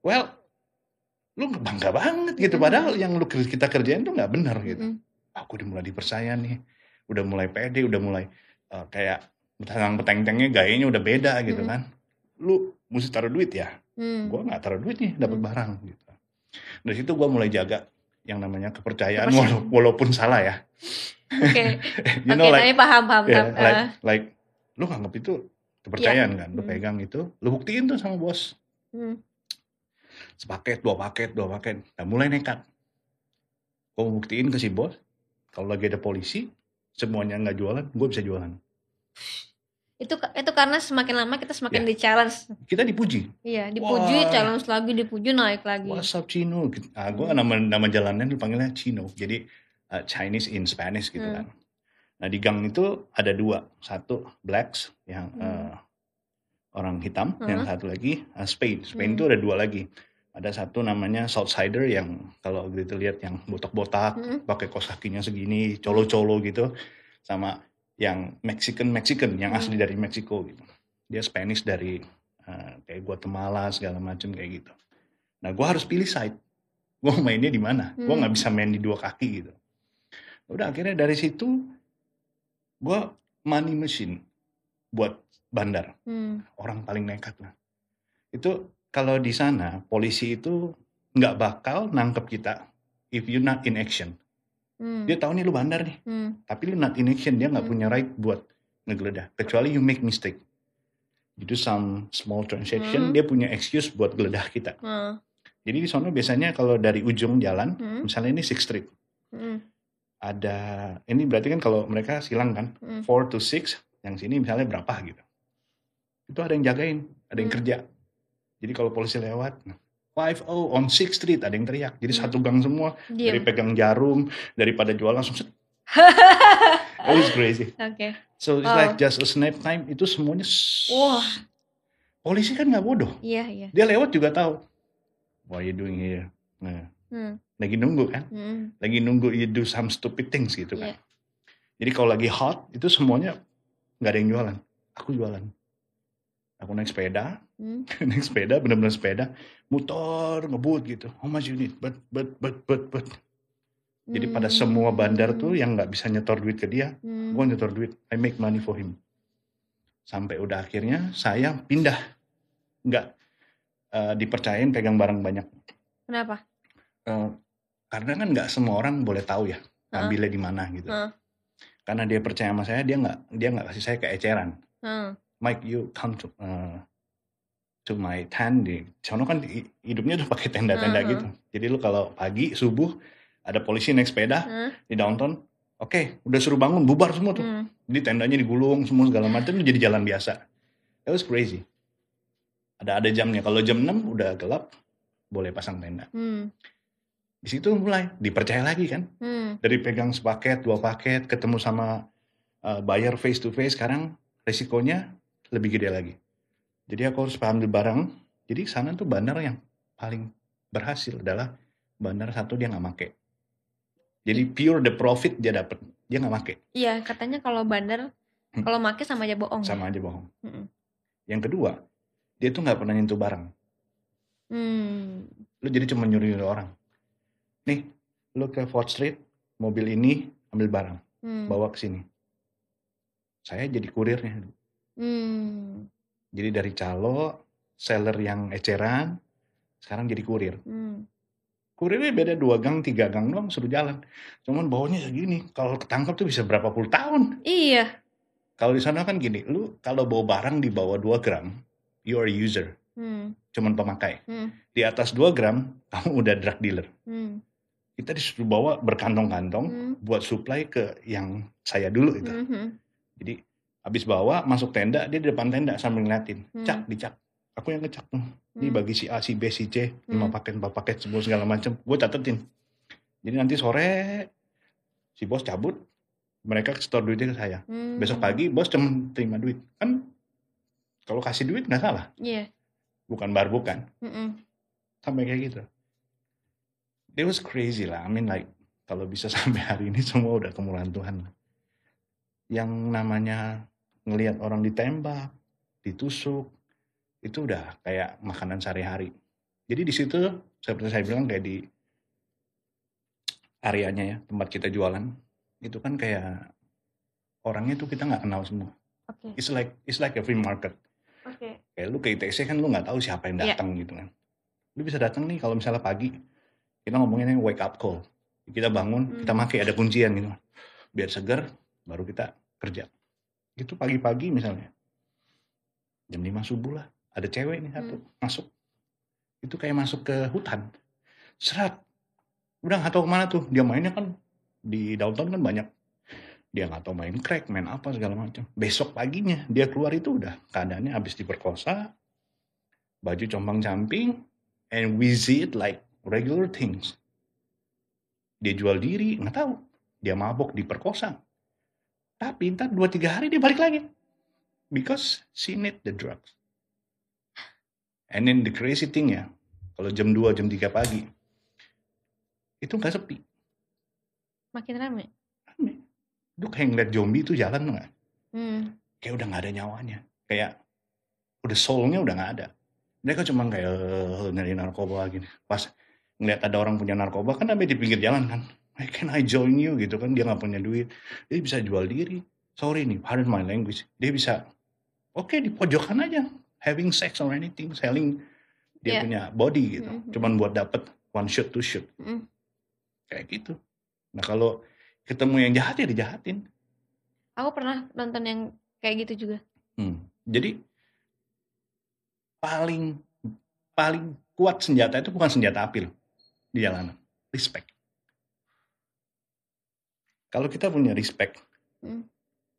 well lu bangga banget gitu padahal yang lu kita kerjain tuh nggak benar gitu
Mm-mm.
Aku udah mulai dipercaya nih udah mulai pede udah mulai uh, kayak petang peteng-tengnya gayanya udah beda gitu
Mm-mm.
kan lu mesti taruh duit ya
Hmm.
gue nggak taruh duit nih dapat
Hmm.
barang gitu dari situ gue mulai jaga yang namanya kepercayaan wala- walaupun salah ya
Oke.
you
Oke,
know like
paham paham.
ya,
paham.
like
Ah.
like lu nganggap itu kepercayaan kan lu
Hmm.
pegang itu lu buktiin tuh sama bos
Hmm.
sepaket dua paket dua paket nah mulai nekat gue buktiin ke si bos kalau lagi ada polisi semuanya nggak jualan gue bisa jualan
Itu itu karena semakin lama kita semakin
Ya.
di challenge.
kita dipuji
Iya, dipuji,
Wah.
challenge lagi, dipuji naik lagi.
what's up Cino ah gue
Hmm.
nama nama jalannya dipanggilnya Cino jadi uh, Chinese in Spanish gitu
Hmm.
kan nah di gang itu ada dua satu blacks yang
Hmm.
uh, orang hitam
Hmm.
yang satu lagi uh, Spain
Hmm.
Spain itu ada dua lagi ada satu namanya Southsider yang kalau gitu lihat yang botak-botak
Hmm.
pakai kos kakinya segini colo-colo gitu sama yang Mexican Mexican yang
Hmm.
asli dari Meksiko gitu dia Spanish dari uh, kayak Guatemala segala macam kayak gitu nah gue harus pilih side gue mainnya di mana gue
Hmm.
nggak bisa main di dua kaki gitu udah akhirnya dari situ gue money machine buat bandar
Hmm.
orang paling nekat lah itu kalau di sana polisi itu nggak bakal nangkep kita if you not in action
Hmm.
dia tahu nih lu bandar nih
Hmm.
tapi lu not in action dia nggak
Hmm.
punya right buat ngegeledah kecuali you make mistake you do some small transaction
Hmm.
dia punya excuse buat geledah kita
Hmm.
jadi di sana biasanya kalau dari ujung jalan
Hmm.
misalnya ini Sixth Street
Hmm.
ada ini berarti kan kalau mereka silang kan
Hmm.
4 to 6 yang sini misalnya berapa gitu itu ada yang jagain ada yang
Hmm.
kerja jadi kalau polisi lewat 5 on 6 street ada yang teriak jadi
Hmm.
satu gang semua dari
Diam.
pegang jarum daripada jual langsung set. it was crazy
Oke.
so it's
Wow.
like just a snap time itu semuanya
Wah,
polisi kan nggak bodoh
iya iya.
dia lewat juga tahu what are you doing here nah,
Hmm.
lagi nunggu kan
Hmm.
lagi nunggu you do some stupid things gitu kan
Iya.
jadi kalau lagi hot itu semuanya nggak ada yang jualan aku jualan aku naik sepeda.
Hmm.
naik sepeda bener-bener sepeda. Muter ngebut gitu. How much you need but but but but but jadi pada semua bandar tuh yang nggak bisa nyetor duit ke dia
Hmm.
gua nyetor duit. I make money for him. Sampai udah akhirnya saya pindah. Nggak eh, dipercayain pegang barang banyak.
Kenapa?
Eh, karena kan nggak semua orang boleh tahu ya ambilnya di mana gitu.
Heeh.
karena dia percaya sama saya dia nggak dia nggak kasih saya keeceran.
Hmm.
Mike you come to uh, to my tent di sono kan hi- hidupnya udah pakai tenda-tenda
Mhm.
gitu jadi lu kalau pagi subuh ada polisi naik sepeda
Hmm.
di downtown oke udah suruh bangun bubar semua tuh
Hmm.
jadi tendanya digulung semua segala macam itu jadi jalan biasa. That was crazy. Ada ada jamnya. Kalau jam 6 udah gelap boleh pasang tenda.
Hmm.
di situ mulai. Dipercaya lagi kan?
Hmm.
dari pegang sepaket dua paket ketemu sama uh, buyer face to face sekarang resikonya lebih gede lagi jadi aku harus ambil barang jadi sana tuh bandar yang paling berhasil adalah bandar satu dia nggak make jadi pure the profit dia dapat dia nggak make
Iya, katanya kalau bandar
Hmm.
kalau make sama aja bohong. ya?
sama aja bohong
Mm-mm.
yang kedua dia tuh nggak pernah nyentuh barang
Hmm.
lu jadi cuma nyuri nyuri orang nih lu ke Fort Street mobil ini ambil barang
Hmm.
bawa ke sini saya jadi kurirnya
Hmm.
Jadi dari calo, seller yang eceran, sekarang jadi kurir.
Hmm.
Kurirnya beda dua gang, tiga gang doang, suruh jalan. Cuman bawanya segini, kalau ketangkap tuh bisa berapa puluh tahun.
Iya.
Kalau di sana kan gini, lu kalau bawa barang di bawah 2 gram, you are a user,
Hmm.
cuman pemakai.
Hmm.
Di atas 2 gram, kamu udah drug dealer.
Hmm.
Kita disuruh bawa berkantong-kantong
Hmm.
buat supply ke yang saya dulu itu.
Hmm.
Jadi Habis bawa masuk tenda, dia di depan tenda sambil ngeliatin.
Hmm.
Cak, dicak. Aku yang ngecak tuh. Ini
Hmm.
bagi si A, si B, si C, lima
Hmm.
paket, empat paket, semua segala macam. Gue catetin. Jadi nanti sore si bos cabut, mereka store duitnya ke saya.
Hmm.
Besok pagi bos cuma terima duit. Kan kalau kasih duit nggak salah,
Iya.
bukan bar bukan.
Mm-mm.
Sampai kayak gitu. It was crazy lah. I mean like kalau bisa sampai hari ini semua udah kemurahan Tuhan. lah. Yang namanya ngelihat orang ditembak, ditusuk, itu udah kayak makanan sehari-hari. Jadi di situ seperti saya bilang kayak di areanya ya tempat kita jualan itu kan kayak orangnya tuh kita nggak kenal semua.
Oke.
It's like it's like a free market.
Oke.
Kayak lu ke ITC kan lu nggak tahu siapa yang
Iya.
datang gitu kan. Lu bisa datang nih kalau misalnya pagi kita ngomongin yang wake up call. Kita bangun, kita
Hmm.
pakai ada kuncian gitu. Biar segar baru kita kerja. Itu pagi-pagi misalnya. Jam 5 subuh lah. Ada cewek nih satu masuk. Itu kayak masuk ke hutan. Serat. Udah nggak tahu ke mana tuh. Dia mainnya kan di downtown kan banyak. Dia nggak tahu main crack, main apa segala macam. Besok paginya dia keluar itu udah keadaannya habis diperkosa, baju compang camping, and we see it like regular things. Dia jual diri, nggak tahu. Dia mabok, diperkosa. Tapi ntar 2-3 hari dia balik lagi. Because she need the drugs. And then the crazy thing ya, kalau jam 2, jam 3 pagi, itu nggak sepi.
Makin rame.
Rame. Lu kayak ngeliat zombie itu jalan tuh nggak?
Hmm.
Kayak udah nggak ada nyawanya. Kayak udah soulnya udah nggak ada. Mereka cuma kayak eh, nyari narkoba gini. Pas ngeliat ada orang punya narkoba kan sampai di pinggir jalan kan. Hey, can I join you gitu kan. Dia nggak punya duit. Dia bisa jual diri. Sorry nih, pardon my language. Dia bisa, oke di pojokan aja. Having sex or anything. Selling dia
Iya.
punya body gitu.
Mhm.
Cuman buat dapet one shot, two shot.
Mm.
Kayak gitu. Nah kalau ketemu yang jahat ya dijahatin.
Aku pernah nonton yang kayak gitu juga.
Hmm. Jadi paling paling kuat senjata itu bukan senjata api loh di jalanan. Respect. Kalau kita punya respect,
Hmm.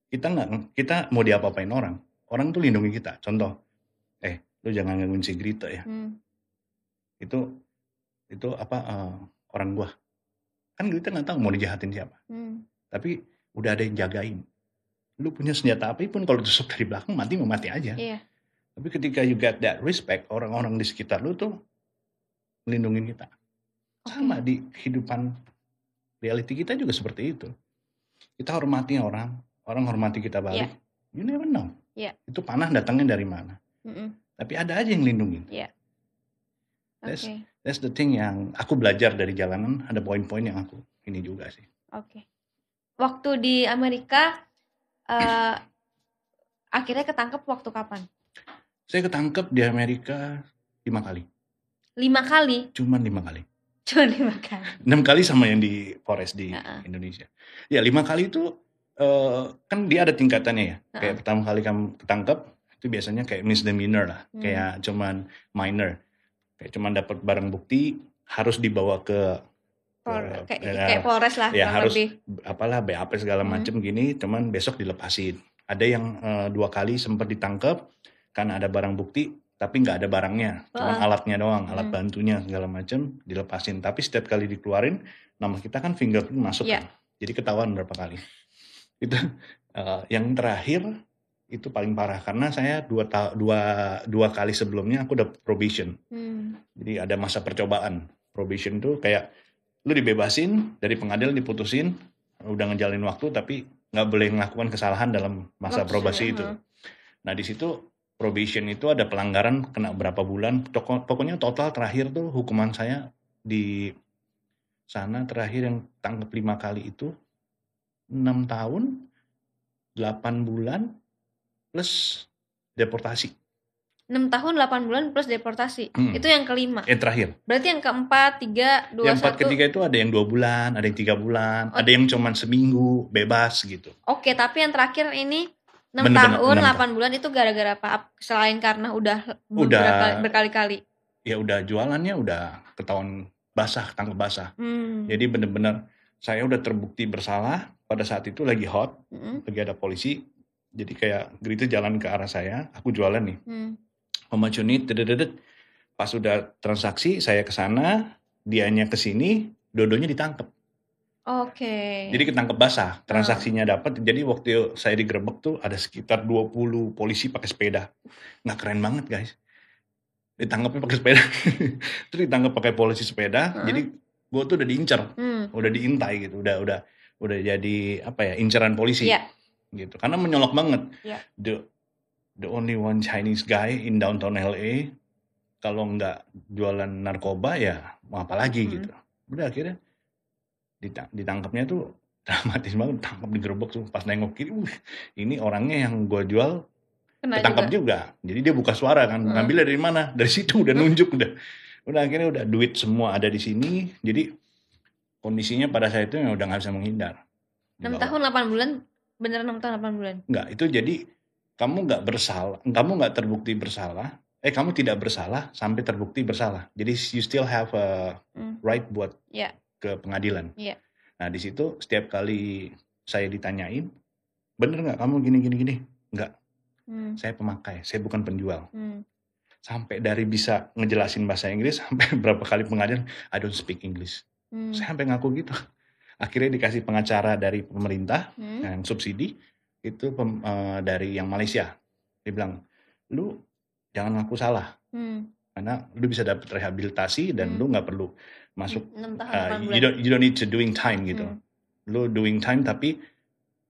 kita nggak kita mau diapa-apain orang, orang tuh lindungi kita. Contoh, eh lu jangan gangguin si Grita ya.
Hmm.
Itu itu apa eh, orang gua. Kan Grita nggak tahu mau dijahatin siapa.
Hmm.
Tapi udah ada yang jagain. Lu punya senjata api pun kalau tusuk dari belakang mati mau mati aja.
Iya.
Tapi ketika you get that respect, orang-orang di sekitar lu tuh melindungi kita. Sama di kehidupan reality kita juga seperti itu. Kita hormati orang, orang hormati kita balik. You never know.
Iya.
Itu panah datangnya dari mana.
Mm-mm.
Tapi ada aja yang lindungin.
Oke.
That's- That's the thing yang aku belajar dari jalanan. Ada poin-poin yang aku ini juga sih.
Oke. Waktu di Amerika eh akhirnya ketangkep waktu kapan?
Saya ketangkep di Amerika lima kali.
Lima kali.
Cuman lima kali.
Cuma lima kali.
enam kali sama yang di Forest di
Heeh.
Indonesia. Ya lima kali itu eh, kan dia ada tingkatannya ya. Kayak
Heeh.
pertama kali kamu ketangkep itu biasanya kayak misdemeanor lah,
Hmm.
kayak cuman minor, kayak cuman dapat barang bukti harus dibawa ke
Pol- kayak,
ya,
kayak Polres lah
ya harus
lebih.
apalah BAP segala
Hmm.
macem gini, cuman besok dilepasin. Ada yang eh, dua kali sempat ditangkap karena ada barang bukti tapi nggak ada barangnya, cuman
Heeh.
alatnya doang, alat
Hmm.
bantunya segala macem dilepasin. Tapi setiap kali dikeluarin nama kita kan fingerprint masuk
Iya.
kan. Jadi ketahuan berapa kali. Itu eh, yang terakhir itu paling parah karena saya dua, ta- dua, dua kali sebelumnya aku udah probation.
Hmm.
Jadi ada masa percobaan. Probation itu kayak lu dibebasin dari pengadilan diputusin, udah ngejalin waktu tapi nggak boleh melakukan kesalahan dalam masa
Waktu,
probasi itu. Nah di situ probation itu ada pelanggaran kena berapa bulan. Pokoknya total terakhir tuh hukuman saya di sana terakhir yang tangkap lima kali itu enam tahun, 8 bulan plus deportasi.
6 tahun 8 bulan plus deportasi.
Hmm.
Itu yang kelima.
Yang terakhir.
Berarti yang keempat, tiga, dua,
yang empat
satu.
ketiga itu ada yang dua bulan, ada yang tiga bulan,
Oh.
ada yang cuman seminggu bebas gitu.
Oke, tapi yang terakhir ini 6
Bener-bener,
tahun,
enam
8 bulan itu gara-gara apa? Ap- Selain karena udah,
Udah.
berkali-kali.
Ya udah jualannya udah ketahuan basah, tangkap basah.
Hmm.
Jadi bener-bener saya udah terbukti bersalah pada saat itu lagi hot,
Mm-mm.
lagi ada polisi Jadi kayak Grito jalan ke arah saya, aku jualan nih.
Hmm.
Mama Cuni, dedet Pas udah transaksi, saya ke sana, dianya ke sini, dodonya ditangkap.
Oke.
Jadi ketangkep basah, transaksinya dapat. Jadi waktu saya digerebek tuh ada sekitar 20 polisi pakai sepeda. Nggak keren banget guys. Ditangkapnya pakai sepeda. Terus ditangkap pakai polisi sepeda.
Heeh.
Jadi gue tuh udah diincer,
Hmm.
udah diintai gitu, udah udah udah jadi apa ya inceran polisi
Iya.
gitu. Karena menyolok banget.
Iya.
The the only one Chinese guy in downtown LA kalau nggak jualan narkoba ya mau apa lagi
Hmm.
gitu. Udah akhirnya ditangkapnya tuh dramatis banget, tangkap digerebek tuh pas nengok kiri, "Wih, ini orangnya yang gue jual
Kena
ketangkap
juga.
juga. Jadi dia buka suara kan,
Hmm.
ngambil dari mana? Dari situ udah nunjuk udah. Udah akhirnya udah duit semua ada di sini. Jadi kondisinya pada saat itu ya udah nggak bisa menghindar.
6
Dibawa.
tahun 8 bulan. Beneran 6 tahun 8 bulan.
Enggak, itu jadi kamu nggak bersalah, kamu nggak terbukti bersalah, eh kamu tidak bersalah sampai terbukti bersalah. Jadi you still have a
Hmm.
right buat
Iya.
Ke pengadilan.
Iya.
Nah di situ setiap kali saya ditanyain, bener nggak kamu gini gini gini? Nggak,
Hmm.
saya pemakai, saya bukan penjual.
Hmm.
Sampai dari bisa ngejelasin bahasa Inggris sampai berapa kali pengadilan, I don't speak English.
Hmm.
Saya sampai ngaku gitu. Akhirnya dikasih pengacara dari pemerintah
Hmm.
yang subsidi itu pem- eh, dari yang Malaysia. Dia bilang, lu jangan ngaku salah
Hmm.
karena lu bisa dapat rehabilitasi dan
Hmm.
lu nggak perlu masuk.
6 tahun 8 bulan.
you don't you don't need to doing time gitu.
Hmm.
Lu doing time tapi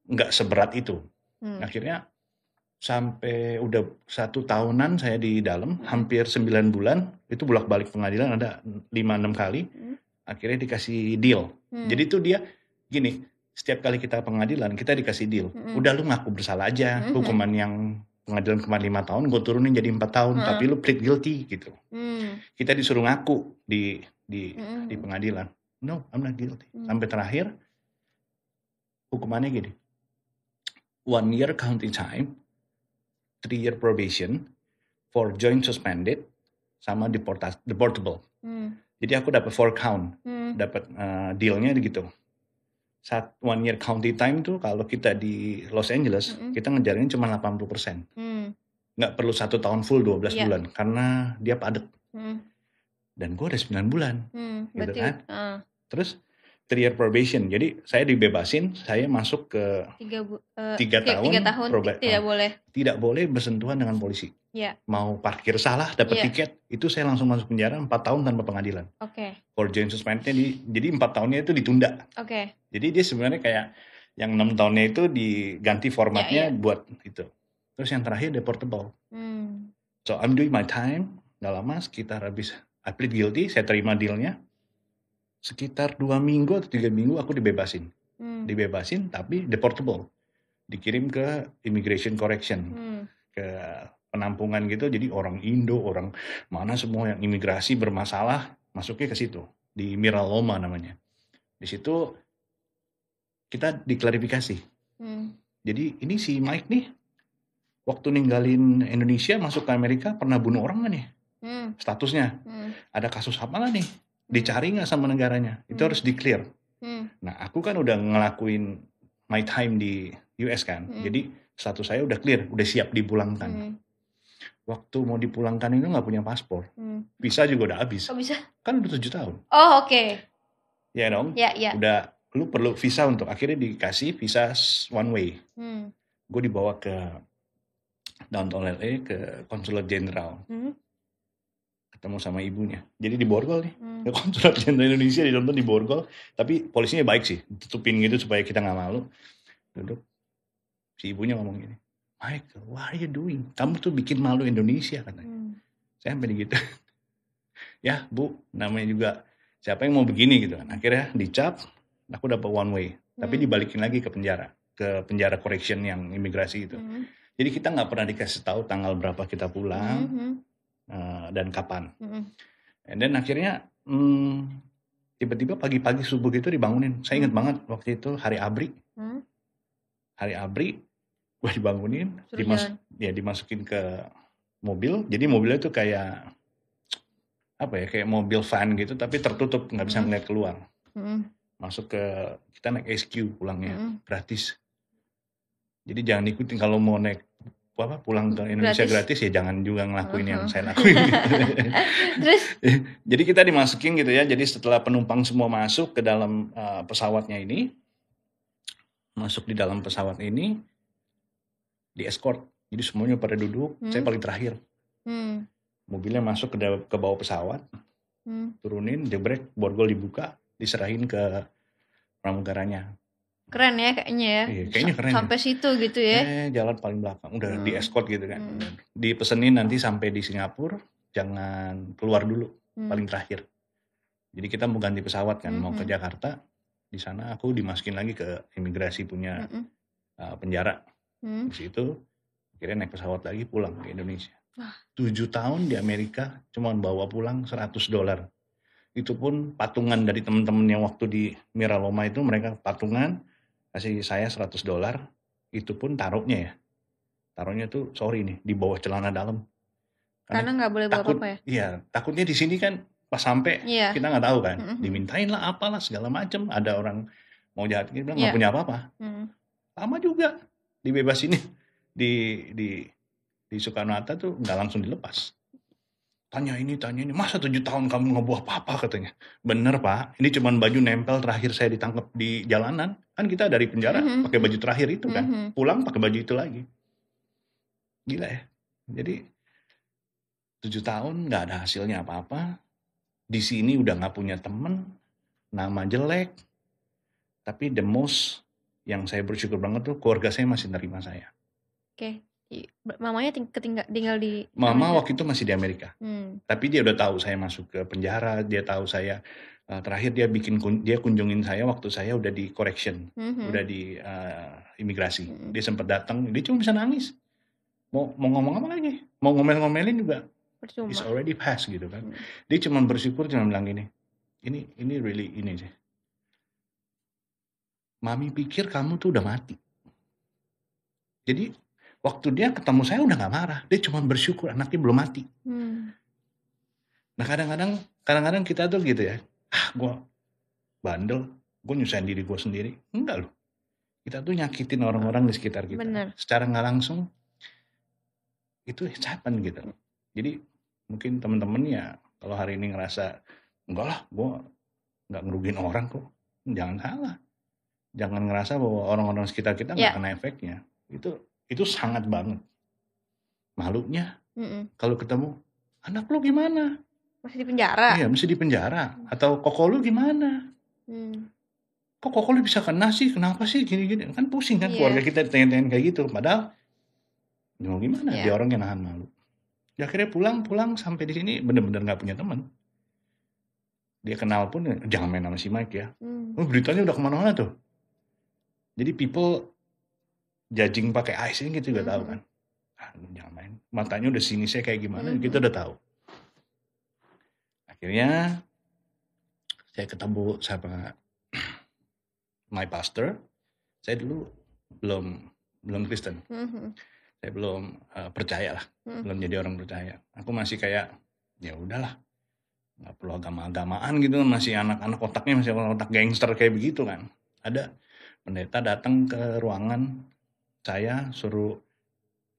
nggak seberat itu.
Hmm.
Akhirnya sampai udah satu tahunan saya di dalam,
Hmm.
hampir 9 bulan itu bolak balik pengadilan ada 5-6 kali.
Hmm.
Akhirnya dikasih deal.
Hmm.
Jadi tuh dia gini, setiap kali kita pengadilan kita dikasih deal.
Mm-mm.
Udah lu ngaku bersalah aja.
Mhm.
Hukuman yang pengadilan kemarin lima tahun, gue turunin jadi empat tahun.
Mm.
Tapi lu plead guilty gitu.
Hmm.
Kita disuruh ngaku di di
Hmm.
di pengadilan. No, I'm not guilty.
Mm.
Sampai terakhir hukumannya gini. One year county time, three year probation, for joint suspended, sama deporta- deportable.
Hmm.
Jadi aku dapat four count.
Hmm.
dapat uh, dealnya gitu. Saat one year county time tuh kalau kita di Los Angeles
Mm-mm.
kita ngejarinnya cuma 80%.
Hmm.
Nggak perlu satu tahun full 12
Iya.
bulan karena dia padat.
Hmm.
Dan gue udah 9 bulan.
Hmm.
Gitu kan.
ah,
Terus three year probation. Jadi saya dibebasin, saya masuk ke
tiga, bu, eh,
Tiga
tiga-
tahun
tiga tahun tidak
ah.
boleh.
tidak boleh bersentuhan dengan polisi.
Iya.
Mau parkir salah dapat
Iya.
tiket, itu saya langsung masuk penjara 4 tahun tanpa pengadilan.
Oke.
For joint suspendednya di, jadi 4 tahunnya itu ditunda.
Oke.
Jadi dia sebenarnya kayak yang enam tahunnya itu diganti formatnya
Iya,
buat itu. Terus yang terakhir deportable.
Hmm.
So I'm doing my time. Gak lama sekitar habis I plead guilty, saya terima dealnya. Sekitar dua minggu atau tiga minggu aku dibebasin.
Hmm.
Dibebasin tapi deportable. Dikirim ke immigration correction.
Hmm.
Ke penampungan gitu. Jadi orang Indo, orang mana semua yang imigrasi bermasalah masuknya ke situ. Di Miraloma namanya. Di situ kita diklarifikasi.
Hmm.
Jadi ini si Mike nih waktu ninggalin Indonesia masuk ke Amerika pernah bunuh orang nggak nih
Hmm.
statusnya?
Hmm.
Ada kasus apa nggak nih? Dicari nggak sama negaranya? Itu
Hmm.
harus di clear.
Hmm.
Nah aku kan udah ngelakuin my time di US kan,
Hmm.
jadi status saya udah clear, udah siap dipulangkan.
Hmm.
Waktu mau dipulangkan itu nggak punya paspor,
Hmm.
visa juga udah habis.
Kok bisa?
Kan udah tujuh tahun,
Oh, oke.
ya dong.
Ya, ya.
Udah lu perlu visa untuk akhirnya dikasih visa one way.
Hmm.
gue dibawa ke downtown LA ke konsulat jenderal
Hmm.
Ketemu sama ibunya. Jadi di Borgol nih.
Hmm.
konsulat jenderal Indonesia di downtown di Borgol. Tapi polisinya baik sih tutupin gitu supaya kita nggak malu. Duduk. Si ibunya ngomong gini Michael what are you doing? Kamu tuh bikin malu Indonesia katanya.
Hmm.
saya sampai gitu. Ya bu namanya juga siapa yang mau begini gitu kan. Akhirnya dicap aku dapat one way. Tapi
Hmm.
dibalikin lagi ke penjara ke penjara correction yang imigrasi itu.
Hmm.
Jadi kita nggak pernah dikasih tahu tanggal berapa kita pulang.
Hmm.
Eh, dan kapan.
Hmm.
And then akhirnya hmm, tiba-tiba pagi-pagi subuh gitu dibangunin. Saya ingat banget waktu itu hari Abri,
Hmm.
hari Abri, gue dibangunin,
Suruh
dimas
jalan.
ya dimasukin ke mobil. Jadi mobilnya itu kayak apa ya, kayak mobil van gitu, tapi tertutup nggak bisa
Hmm.
ngeliat keluar.
Hmm.
Masuk ke kita naik SQ pulangnya
Hmm.
gratis. Jadi jangan ikutin kalau mau naik apa pulang ke Indonesia
Gratis.
gratis, ya jangan juga ngelakuin yang
Uh-huh.
saya lakuin.
Terus
Jadi kita dimasukin gitu ya. Jadi setelah penumpang semua masuk ke dalam uh, pesawatnya ini, masuk di dalam pesawat ini, di escort. Jadi semuanya pada duduk,
Hmm.
saya paling terakhir.
hmm,
Mobilnya masuk ke, ke bawah pesawat,
hmm.
turunin, jebrek, borgol dibuka, diserahin ke pramugaranya.
Keren ya kayaknya ya.
Iya, kayaknya keren ya.
Sampai situ gitu ya.
Eh, jalan paling belakang, udah
Hmm.
di escort gitu kan.
Hmm.
Dipesenin nanti sampai di Singapura, jangan keluar dulu,
Hmm.
paling terakhir. Jadi kita mau ganti pesawat kan, mau ke
Mhm.
Jakarta. Di sana aku dimasukin lagi ke imigrasi punya
Mm-mm.
uh, penjara.
Hmm.
Di situ akhirnya naik pesawat lagi pulang ke Indonesia.
Wah.
Tujuh tahun di Amerika cuma bawa pulang 100 dolar. Itu pun patungan dari teman-teman yang waktu di Miraloma itu mereka patungan kasih saya 100 dolar. Itu pun taruhnya ya. Taruhnya tuh sorry nih di bawah celana dalam.
Karena nggak boleh bawa
takut
apa-apa ya.
iya takutnya di sini kan pas sampai
Iya.
kita nggak tahu kan
Mhm.
dimintain lah apalah segala macem ada orang mau jahat kita bilang nggak punya apa-apa
Hmm.
lama juga dibebasin di di di Soekarno Hatta tuh nggak langsung dilepas tanya ini tanya ini masa tujuh tahun kamu bawa apa-apa katanya bener pak ini cuman baju nempel terakhir saya ditangkap di jalanan kan kita dari penjara
Mhm.
pakai baju terakhir itu kan
Mhm.
pulang pakai baju itu lagi gila ya jadi tujuh tahun nggak ada hasilnya apa-apa di sini udah nggak punya temen nama jelek tapi the most yang saya bersyukur banget tuh keluarga saya masih nerima saya
Oke. I- Mamanya ting- ketinggal tinggal di
mama
Indonesia.
waktu itu masih di Amerika
Hmm.
tapi dia udah tahu saya masuk ke penjara dia tahu saya eh, terakhir dia bikin kun- dia kunjungin saya waktu saya udah di correction
Mhm.
udah di eh, imigrasi
Hmm.
dia sempat datang dia cuma bisa nangis mau mau ngomong apa lagi mau ngomel-ngomelin juga
Percuma.
it's already past gitu kan
Hmm.
dia cuma bersyukur cuma bilang gini ini ini really ini sih mami pikir kamu tuh udah mati jadi waktu dia ketemu saya udah nggak marah dia cuma bersyukur anaknya belum mati
Hmm.
nah kadang-kadang kadang-kadang kita tuh gitu ya ah gue bandel gue nyusahin diri gue sendiri. Enggak loh. Kita tuh nyakitin orang-orang di sekitar kita.
Bener.
secara nggak langsung itu happen gitu. Jadi mungkin temen-temen ya kalau hari ini ngerasa enggak lah gue nggak ngerugiin orang kok. Jangan salah. Jangan ngerasa bahwa orang-orang sekitar kita nggak
Ya.
kena efeknya. Itu itu sangat banget. Malunya
Mm-mm.
kalau ketemu anak lu gimana
Masih di penjara.
Iya, mesti di penjara. Atau koko lu gimana?
Hmm.
Kok koko lu bisa kena sih? Kenapa sih gini-gini? Kan pusing kan
Iya.
keluarga kita ditanya-tanya kayak gitu. Padahal mau gimana?
Iya.
Dia orang yang nahan malu. Dia akhirnya pulang-pulang sampai di sini bener-bener nggak punya teman. Dia kenal pun jangan main sama si Mike ya.
Hmm.
Oh, beritanya udah ke mana-mana tuh. Jadi people judging pakai ice ini kita juga tahu
Mhm.
kan. Ah, jangan main. Matanya udah sini saya kayak gimana,
Mhm.
kita udah tahu. Akhirnya saya ketemu sama my pastor. Saya dulu belum belum Kristen.
Mhm.
Saya belum eh, percaya lah,
Mhm.
belum jadi orang percaya. Aku masih kayak ya udahlah, nggak perlu agama-agamaan gitu, masih anak-anak otaknya masih otak gangster kayak begitu kan. Ada pendeta datang ke ruangan saya suruh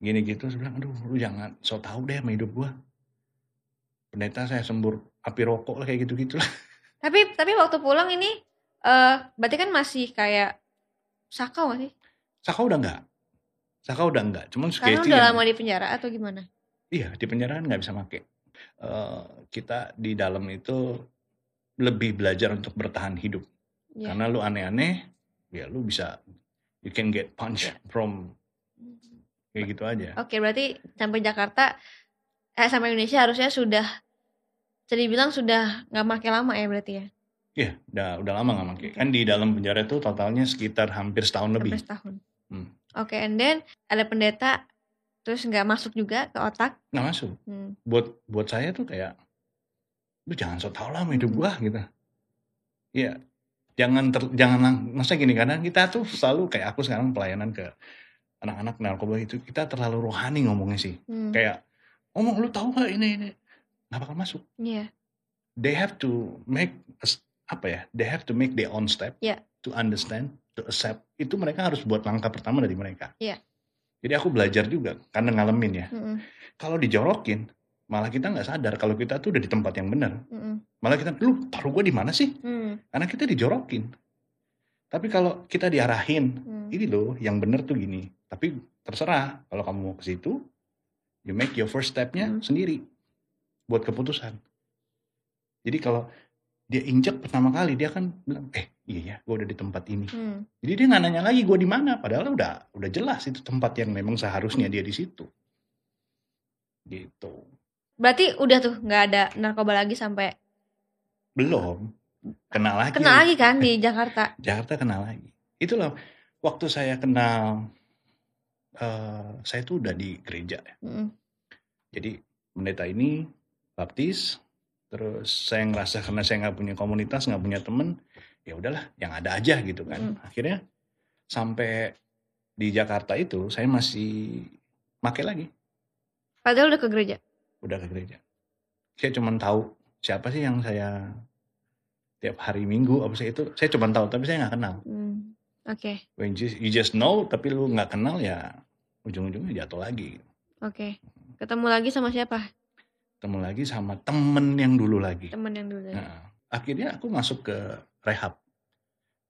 gini gitu, saya bilang, aduh lu jangan so tau deh sama hidup gua. Pendeta saya sembur api rokok lah kayak gitu-gitu lah.
Tapi tapi waktu pulang ini eh berarti kan masih kayak sakau gak sih?
Saka udah enggak. Saka udah enggak. Cuman
Karena udah
yang-
lama di penjara atau gimana?
Iya, di penjara kan nggak bisa make. Eh, kita di dalam itu lebih belajar untuk bertahan hidup.
Iya.
Karena lu aneh-aneh, ya lu bisa you can get punch from kayak gitu aja.
Oke, berarti sampai Jakarta eh sampai Indonesia harusnya sudah bisa dibilang sudah nggak makin lama ya berarti ya.
Iya, udah udah lama nggak.
Oke.
Kan di dalam penjara itu totalnya sekitar hampir setahun lebih.
Sampai setahun.
Hmm.
Oke, and then ada pendeta terus nggak masuk juga ke otak.
Nggak masuk.
Hmm.
Buat buat saya tuh kayak lu jangan so tau lah sama hidup
Hmm.
gua gitu. Iya, jangan ter, jangan maksudnya gini kadang kita tuh selalu kayak aku sekarang pelayanan ke anak-anak narkoba itu kita terlalu rohani ngomongnya sih.
Hmm.
Kayak ngomong lu tahu gak ini ini nggak bakal masuk.
Iya.
They have to make apa ya? They have to make their own step
Iya.
to understand. to accept itu mereka harus buat langkah pertama dari mereka.
Iya.
Jadi aku belajar juga karena ngalamin ya.
Mm-mm.
Kalau dijorokin malah kita nggak sadar kalau kita tuh udah di tempat yang benar.
Mm-mm.
Malah kita lu taruh gue di mana sih?
Mm.
Karena kita dijorokin. Tapi kalau kita diarahin,
Mm.
ini loh yang benar tuh gini. Tapi terserah kalau kamu mau ke situ, you make your first stepnya
Hmm.
sendiri buat keputusan. Jadi kalau dia injek pertama kali dia kan bilang, eh iya ya, gue udah di tempat ini.
Mm.
Jadi dia nggak nanya lagi gue di mana, padahal udah udah jelas itu tempat yang memang seharusnya dia di situ. Gitu.
Berarti udah tuh nggak ada narkoba lagi sampai
Belum. Kenal lagi.
kena lagi kan di Jakarta.
Jakarta kenal lagi. Itulah waktu saya kenal eh saya tuh udah di gereja ya.
Mm-mm.
Jadi pendeta ini baptis, terus saya ngerasa karena saya nggak punya komunitas, nggak punya temen, ya udahlah, yang ada aja gitu kan.
Mm.
Akhirnya sampai di Jakarta itu saya masih make lagi,
Padahal udah ke gereja.
udah ke gereja. Saya cuma tahu siapa sih yang saya tiap hari Minggu apa sih itu, saya cuma tahu tapi saya nggak kenal.
Mm. Oke,
When you just, you just know tapi lu nggak kenal ya ujung-ujungnya jatuh lagi.
oke. Ketemu lagi sama siapa?
Ketemu lagi sama temen yang dulu lagi.
Temen yang dulu. ya?
Nah, akhirnya aku masuk ke rehab.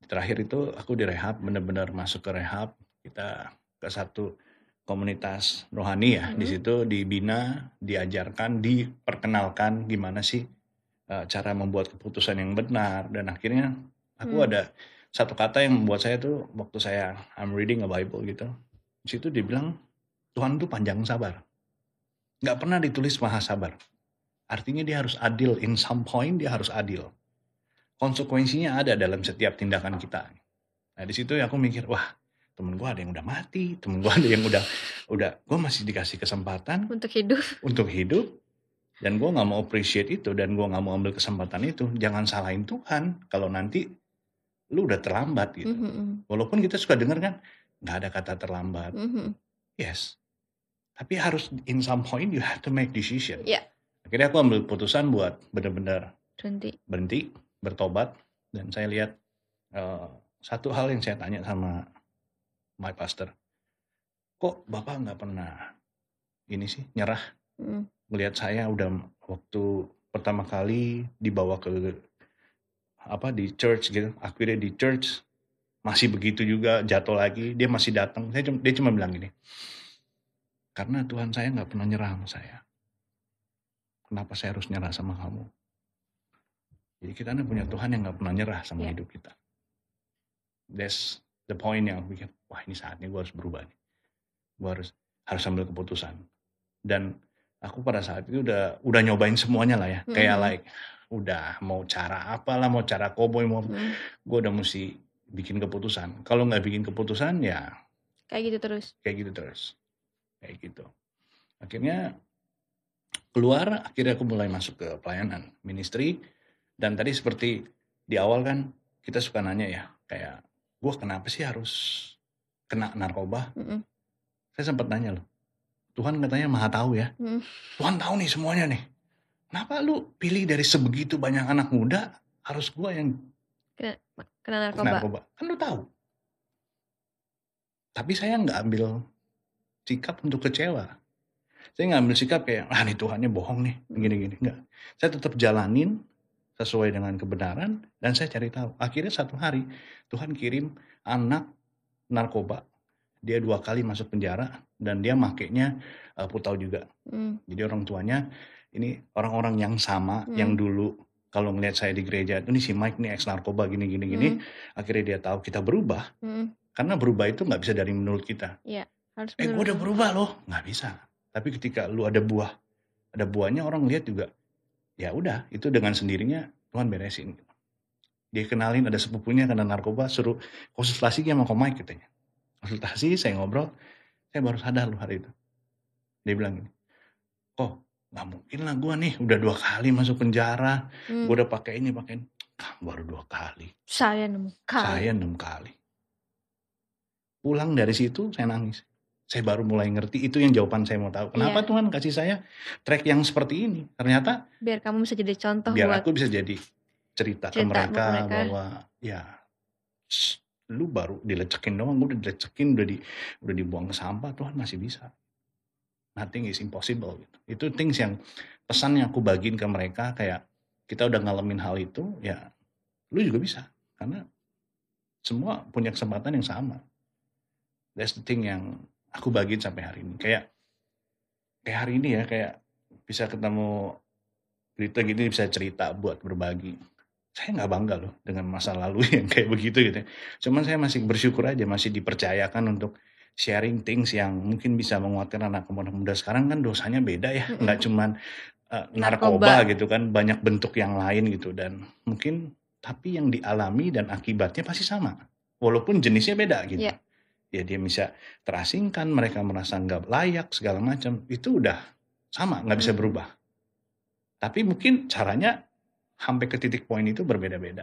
Terakhir itu aku di rehab, benar-benar masuk ke rehab. Kita ke satu komunitas rohani ya. Di
Mhm.
situ dibina, diajarkan, diperkenalkan gimana sih uh, cara membuat keputusan yang benar. Dan akhirnya aku
Hmm.
ada satu kata yang membuat saya tuh waktu saya I'm reading a Bible gitu. Di situ dibilang Tuhan itu panjang sabar. Nggak pernah ditulis maha sabar. Artinya dia harus adil. In some point dia harus adil. Konsekuensinya ada dalam setiap tindakan kita. Nah di situ aku mikir, wah temen gue ada yang udah mati, temen gue ada yang udah, udah gue masih dikasih kesempatan
Untuk hidup.
untuk hidup. Dan gue nggak mau appreciate itu dan gue nggak mau ambil kesempatan itu. Jangan salahin Tuhan kalau nanti lu udah terlambat gitu.
Mhm,
Walaupun kita suka denger kan, nggak ada kata terlambat.
mhm.
Yes. Tapi harus in some point you have to make decision.
Iya.
Akhirnya aku ambil putusan buat benar-benar
Berhenti.
berhenti, bertobat, dan saya lihat eh, satu hal yang saya tanya sama my pastor, kok bapak nggak pernah ini sih nyerah
Mm.
melihat saya udah waktu pertama kali dibawa ke apa di church gitu, akhirnya di church masih begitu juga jatuh lagi, dia masih datang, saya cuma, dia cuma bilang gini, karena Tuhan saya nggak pernah nyerah sama saya, kenapa saya harus nyerah sama kamu? Jadi kita nih punya Tuhan yang nggak pernah nyerah sama
Ya.
hidup kita. That's the point yang aku pikir, wah ini saatnya gue harus berubah nih. Gue harus harus ambil keputusan. Dan aku pada saat itu udah udah nyobain semuanya lah ya. Kayak
Mhm.
like udah mau cara apalah, mau cara koboi, mau
Mm.
gue udah mesti bikin keputusan. Kalau nggak bikin keputusan ya
Kayak gitu terus.
kayak gitu terus. Kayak gitu. Akhirnya keluar, akhirnya aku mulai masuk ke pelayanan ministry. Dan tadi seperti di awal kan kita suka nanya ya, kayak gue kenapa sih harus kena narkoba?
Mm-mm.
Saya sempat nanya loh, Tuhan katanya maha tahu ya.
Mm.
Tuhan tahu nih semuanya nih. Kenapa lu pilih dari sebegitu banyak anak muda harus gue yang
Kena, kena
kena
narkoba.
narkoba? Kan lu tahu. Tapi saya nggak ambil sikap untuk kecewa. Saya nggak ambil sikap kayak, ah nih Tuhannya bohong nih,
Hmm.
gini-gini. Enggak. Saya tetap jalanin sesuai dengan kebenaran dan saya cari tahu. Akhirnya satu hari Tuhan kirim anak narkoba. Dia dua kali masuk penjara dan dia makainya uh, putau juga.
Mm.
Jadi orang tuanya ini orang-orang yang sama
Hmm.
yang dulu kalau ngelihat saya di gereja, ini si Mike nih ex narkoba gini gini gini.
Mm.
Akhirnya dia tahu kita berubah
Mm.
karena berubah itu nggak bisa dari menurut kita.
Harus
Eh gue udah berubah loh, nggak bisa. Tapi ketika lu ada buah, ada buahnya orang lihat juga, ya udah itu dengan sendirinya Tuhan beresin. Dia kenalin ada sepupunya kena narkoba, suruh konsultasi sama Ko Mike katanya. Konsultasi, saya ngobrol, saya baru sadar loh hari itu. Dia bilang gini, kok nggak mungkin lah gue nih udah dua kali masuk penjara,
Mm.
gue udah pakai ini pakai ini. Baru dua kali,
Saya nemu kali.
saya enam kali. Pulang dari situ saya nangis. Saya baru mulai ngerti itu yang jawaban saya mau tahu. Kenapa
Iya.
Tuhan kasih saya track yang seperti ini? Ternyata
Biar kamu bisa jadi contoh
biar
buat
aku bisa jadi cerita, ke
Cerita
mereka,
buat mereka.
bahwa ya shh, lu baru dilecekin doang, udah dilecekin, udah di udah dibuang ke sampah, Tuhan masih bisa. Nothing is impossible gitu. Itu things yang pesan yang aku bagiin ke mereka kayak kita udah ngalamin hal itu, ya lu juga bisa. Karena semua punya kesempatan yang sama. That's the thing yang aku bagiin sampai hari ini. Kayak kayak hari ini ya, kayak bisa ketemu berita gini bisa cerita buat berbagi. Saya nggak bangga loh dengan masa lalu yang kayak begitu gitu. ya. Cuman saya masih bersyukur aja masih dipercayakan untuk sharing things yang mungkin bisa menguatkan anak muda sekarang kan dosanya beda ya, nggak cuman uh,
Narkoba.
narkoba gitu kan, banyak bentuk yang lain gitu dan mungkin tapi yang dialami dan akibatnya pasti sama. Walaupun jenisnya beda gitu.
Iya.
Ya dia bisa terasingkan, mereka merasa nggak layak segala macam. Itu udah sama, nggak bisa
Hmm.
berubah. Tapi mungkin caranya sampai ke titik poin itu berbeda-beda.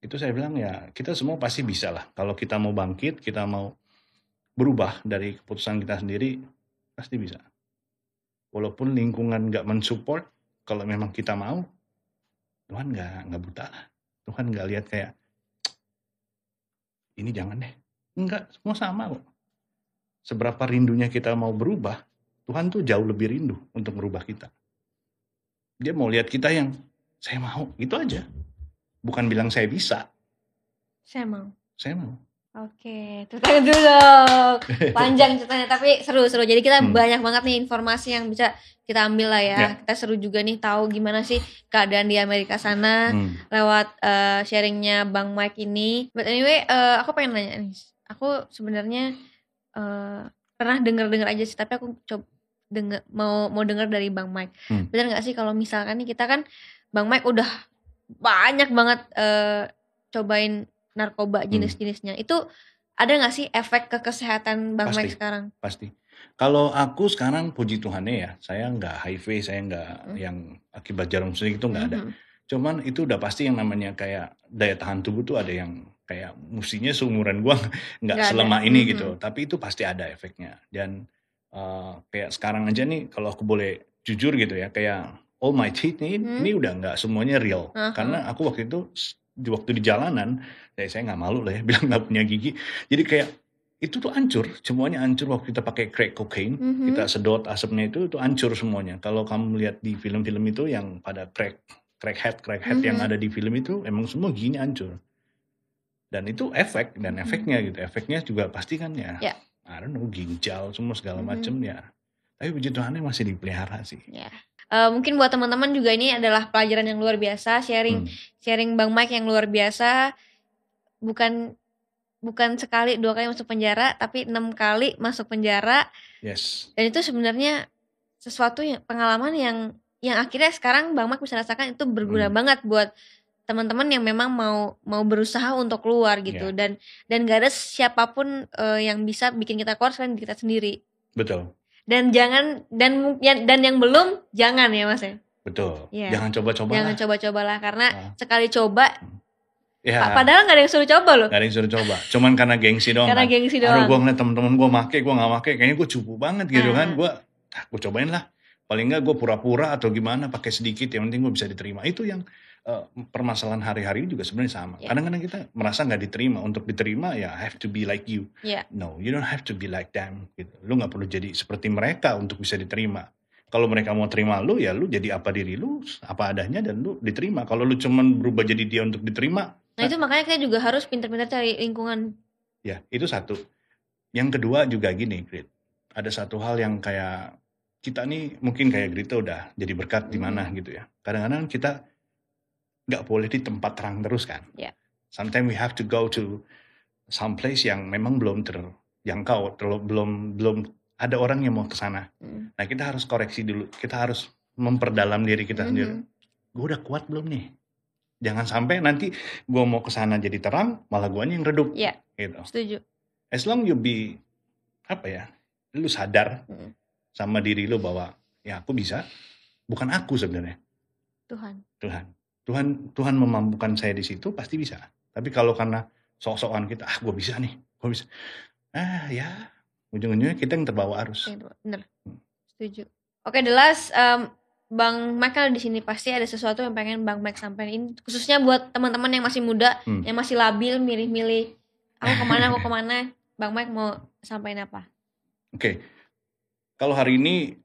Itu saya bilang ya kita semua pasti bisa lah. Kalau kita mau bangkit, kita mau berubah dari keputusan kita sendiri, pasti bisa. Walaupun lingkungan nggak mensupport, kalau memang kita mau, Tuhan nggak nggak buta lah. Tuhan nggak lihat kayak ini jangan deh. Enggak, semua sama kok. Seberapa rindunya kita mau berubah, Tuhan tuh jauh lebih rindu untuk merubah kita. Dia mau lihat kita yang saya mau, itu aja. Bukan bilang saya bisa,
Saya mau.
saya mau.
Oke, tangan dulu dong. Panjang ceritanya tapi seru-seru. Jadi kita
Hmm.
banyak banget nih informasi yang bisa kita ambil lah ya.
Ya.
Kita seru juga nih tahu gimana sih keadaan di Amerika sana
Hmm.
lewat eh, sharingnya Bang Mike ini. But anyway, eh, aku pengen nanya nih. Aku sebenarnya eh, pernah denger-denger aja sih, tapi aku coba denger mau mau denger dari Bang Mike.
Hmm.
Benar nggak sih kalau misalkan nih kita kan Bang Mike udah banyak banget eh, cobain narkoba
Hmm.
jenis-jenisnya. Itu ada nggak sih efek ke kesehatan Bang
Pasti.
Mike sekarang?
Pasti. Kalau aku sekarang puji Tuhannya ya, saya nggak HIV, saya nggak
Hmm.
yang akibat jarum suntik itu nggak ada.
Mhm.
Cuman itu udah pasti yang namanya kayak daya tahan tubuh tuh ada yang kayak mestinya seumuran gua nggak
Nggak ada.
ini
Mhm.
gitu. Tapi itu pasti ada efeknya. Dan eh, kayak sekarang aja nih kalau aku boleh jujur gitu ya, kayak all my teeth nih,
Hmm.
ini udah nggak semuanya real.
Aha.
Karena aku waktu itu di waktu di jalanan, ya saya nggak malu lah ya bilang nggak punya gigi. Jadi kayak itu tuh hancur, semuanya hancur waktu kita pakai crack cocaine
Mhm.
kita sedot asapnya itu itu hancur semuanya. Kalau kamu lihat di film-film itu yang pada crack crackhead crackhead yang
Mhm.
ada di film itu emang semua giginya hancur. Dan itu efek dan
Mhm.
efeknya gitu. Efeknya juga pasti kan ya.
Ya.
I don't know ginjal semua segala
Mhm.
macam ya. Tapi puji Tuhannya masih dipelihara sih.
Ya. Eh, mungkin buat teman-teman juga ini adalah pelajaran yang luar biasa, sharing
Hmm.
sharing Bang Mike yang luar biasa. Bukan bukan sekali dua kali masuk penjara, tapi enam kali masuk penjara.
Yes.
Dan itu sebenarnya sesuatu yang pengalaman yang yang akhirnya sekarang Bang Mike bisa rasakan itu berguna
Hmm.
banget buat teman-teman yang memang mau mau berusaha untuk keluar gitu
Ya.
dan dan gak ada siapa pun eh, yang bisa bikin kita keluar selain kita sendiri
Betul.
dan jangan dan ya- dan yang belum jangan ya mas ya
Betul.
Iya.
Jangan coba-coba
jangan
lah.
coba-cobalah karena
Ah.
sekali coba
Ya.
pa- padahal gak ada yang suruh coba loh
Gak ada yang suruh coba. Cuman karena gengsi doang
karena
kan.
gengsi
Aduh
doang
gue ngeliat temen-temen gue make, gue gak make, kayaknya gue cupu banget gitu
Nah.
kan. Gue, ah, gue cobain lah. Paling nggak gue pura-pura atau gimana, pakai sedikit, yang penting gue bisa diterima. Itu yang eh, permasalahan hari-hari juga sebenarnya sama.
Ya.
Kadang-kadang kita merasa nggak diterima. Untuk diterima ya have to be like you.
Iya.
No, you don't have to be like them. Gitu. Lu nggak perlu jadi seperti mereka untuk bisa diterima. Kalau mereka mau terima lu, ya lu jadi apa diri lu, apa adanya dan lu diterima. Kalau lu cuman berubah jadi dia untuk diterima,
nah itu makanya kita juga harus pintar-pintar cari lingkungan
Ya, itu satu. Yang kedua juga gini, Grit. Ada satu hal yang kayak kita nih mungkin kayak Grita udah jadi berkat di mana
Hmm.
gitu ya. Kadang-kadang kita nggak boleh di tempat terang terus kan.
Ya.
Sometimes we have to go to some place yang memang belum terjangkau, terlalu belum belum ada orang yang mau ke sana.
Hmm.
Nah, kita harus koreksi dulu. Kita harus memperdalam diri kita sendiri.
Mhm.
Gue udah kuat belum nih? Jangan sampai nanti gue mau ke sana jadi terang, malah gue yang redup.
Iya.
Gitu.
setuju.
As long you be apa ya lu sadar
Mm.
sama diri lu bahwa ya aku bisa. Bukan aku sebenarnya.
Tuhan.
Tuhan. Tuhan Tuhan memampukan saya di situ pasti bisa. Tapi kalau karena sok-sokan kita ah gue bisa nih gue bisa. Ah ya ujung-ujungnya kita yang terbawa arus.
Oke, bener.
Hmm.
setuju. Oke the last um, Bang Mike kan di sini pasti ada sesuatu yang pengen Bang Mike sampaikan khususnya buat teman-teman yang masih muda,
Hmm.
yang masih labil, milih-milih aku ke mana, aku ke mana. Bang Mike mau sampaikan apa?
Oke, kalau hari ini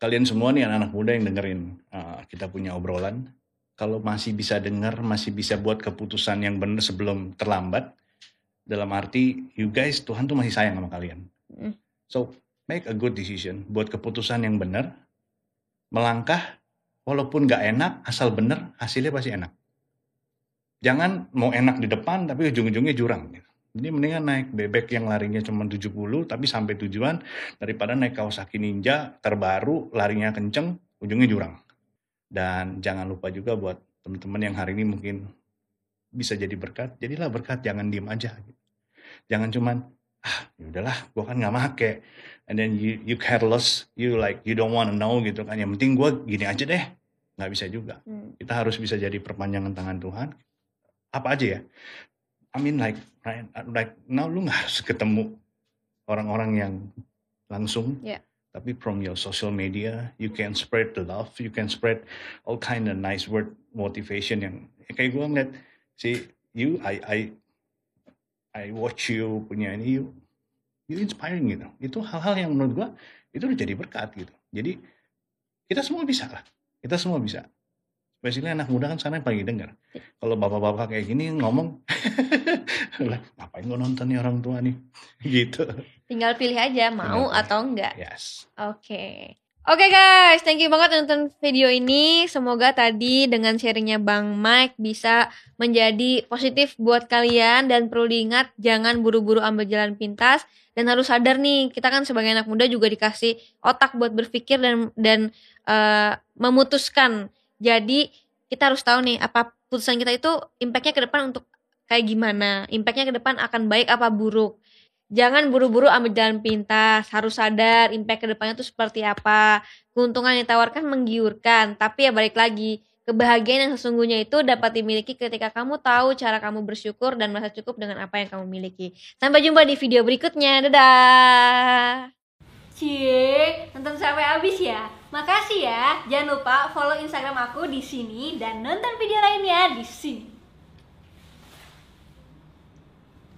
kalian semua nih anak-anak muda yang dengerin uh, kita punya obrolan, kalau masih bisa dengar, masih bisa buat keputusan yang benar sebelum terlambat, dalam arti you guys Tuhan tuh masih sayang sama kalian.
Hmm.
So make a good decision, buat keputusan yang benar, melangkah walaupun nggak enak, asal benar hasilnya pasti enak. Jangan mau enak di depan tapi ujung-ujungnya jurang. Gitu. Jadi mendingan naik bebek yang larinya cuma 70 tapi sampai tujuan daripada naik Kawasaki Ninja terbaru larinya kenceng ujungnya jurang. Dan jangan lupa juga buat teman-teman yang hari ini mungkin bisa jadi berkat, jadilah berkat, jangan diem aja. Jangan cuman ah ya udahlah, gua kan nggak make, and then you you careless, you like you don't wanna know gitu kan. Yang penting gua gini aja deh, nggak bisa juga.
Hmm.
Kita harus bisa jadi perpanjangan tangan Tuhan. Apa aja ya? I mean like right, like now lu nggak harus ketemu orang-orang yang langsung.
Yeah.
Tapi from your social media, you can spread the love, you can spread all kind of nice word motivation yang kayak gue ngeliat si you, I, I, I watch you punya ini you, you inspiring gitu. Itu hal-hal yang menurut gue itu udah jadi berkat gitu. Jadi kita semua bisa lah, kita semua bisa. Especially anak muda kan sekarang yang paling denger. Kalau bapak-bapak kayak gini ngomong, lah, ngapain gue nonton nih orang tua nih, gitu.
Tinggal pilih aja mau
Tinggal pilih.
atau enggak.
Yes.
Oke. Oke guys, thank you banget nonton video ini. Semoga tadi dengan sharingnya Bang Mike bisa menjadi positif buat kalian dan perlu diingat jangan buru-buru ambil jalan pintas dan harus sadar nih kita kan sebagai anak muda juga dikasih otak buat berpikir dan dan eh, memutuskan. Jadi kita harus tahu nih apa putusan kita itu impactnya ke depan untuk kayak gimana, impactnya ke depan akan baik apa buruk jangan buru-buru ambil jalan pintas harus sadar impact ke depannya itu seperti apa keuntungan yang ditawarkan menggiurkan tapi ya balik lagi kebahagiaan yang sesungguhnya itu dapat dimiliki ketika kamu tahu cara kamu bersyukur dan merasa cukup dengan apa yang kamu miliki sampai jumpa di video berikutnya dadah Cie, nonton sampai habis ya. Makasih ya. Jangan lupa follow Instagram aku di sini dan nonton video lainnya di sini.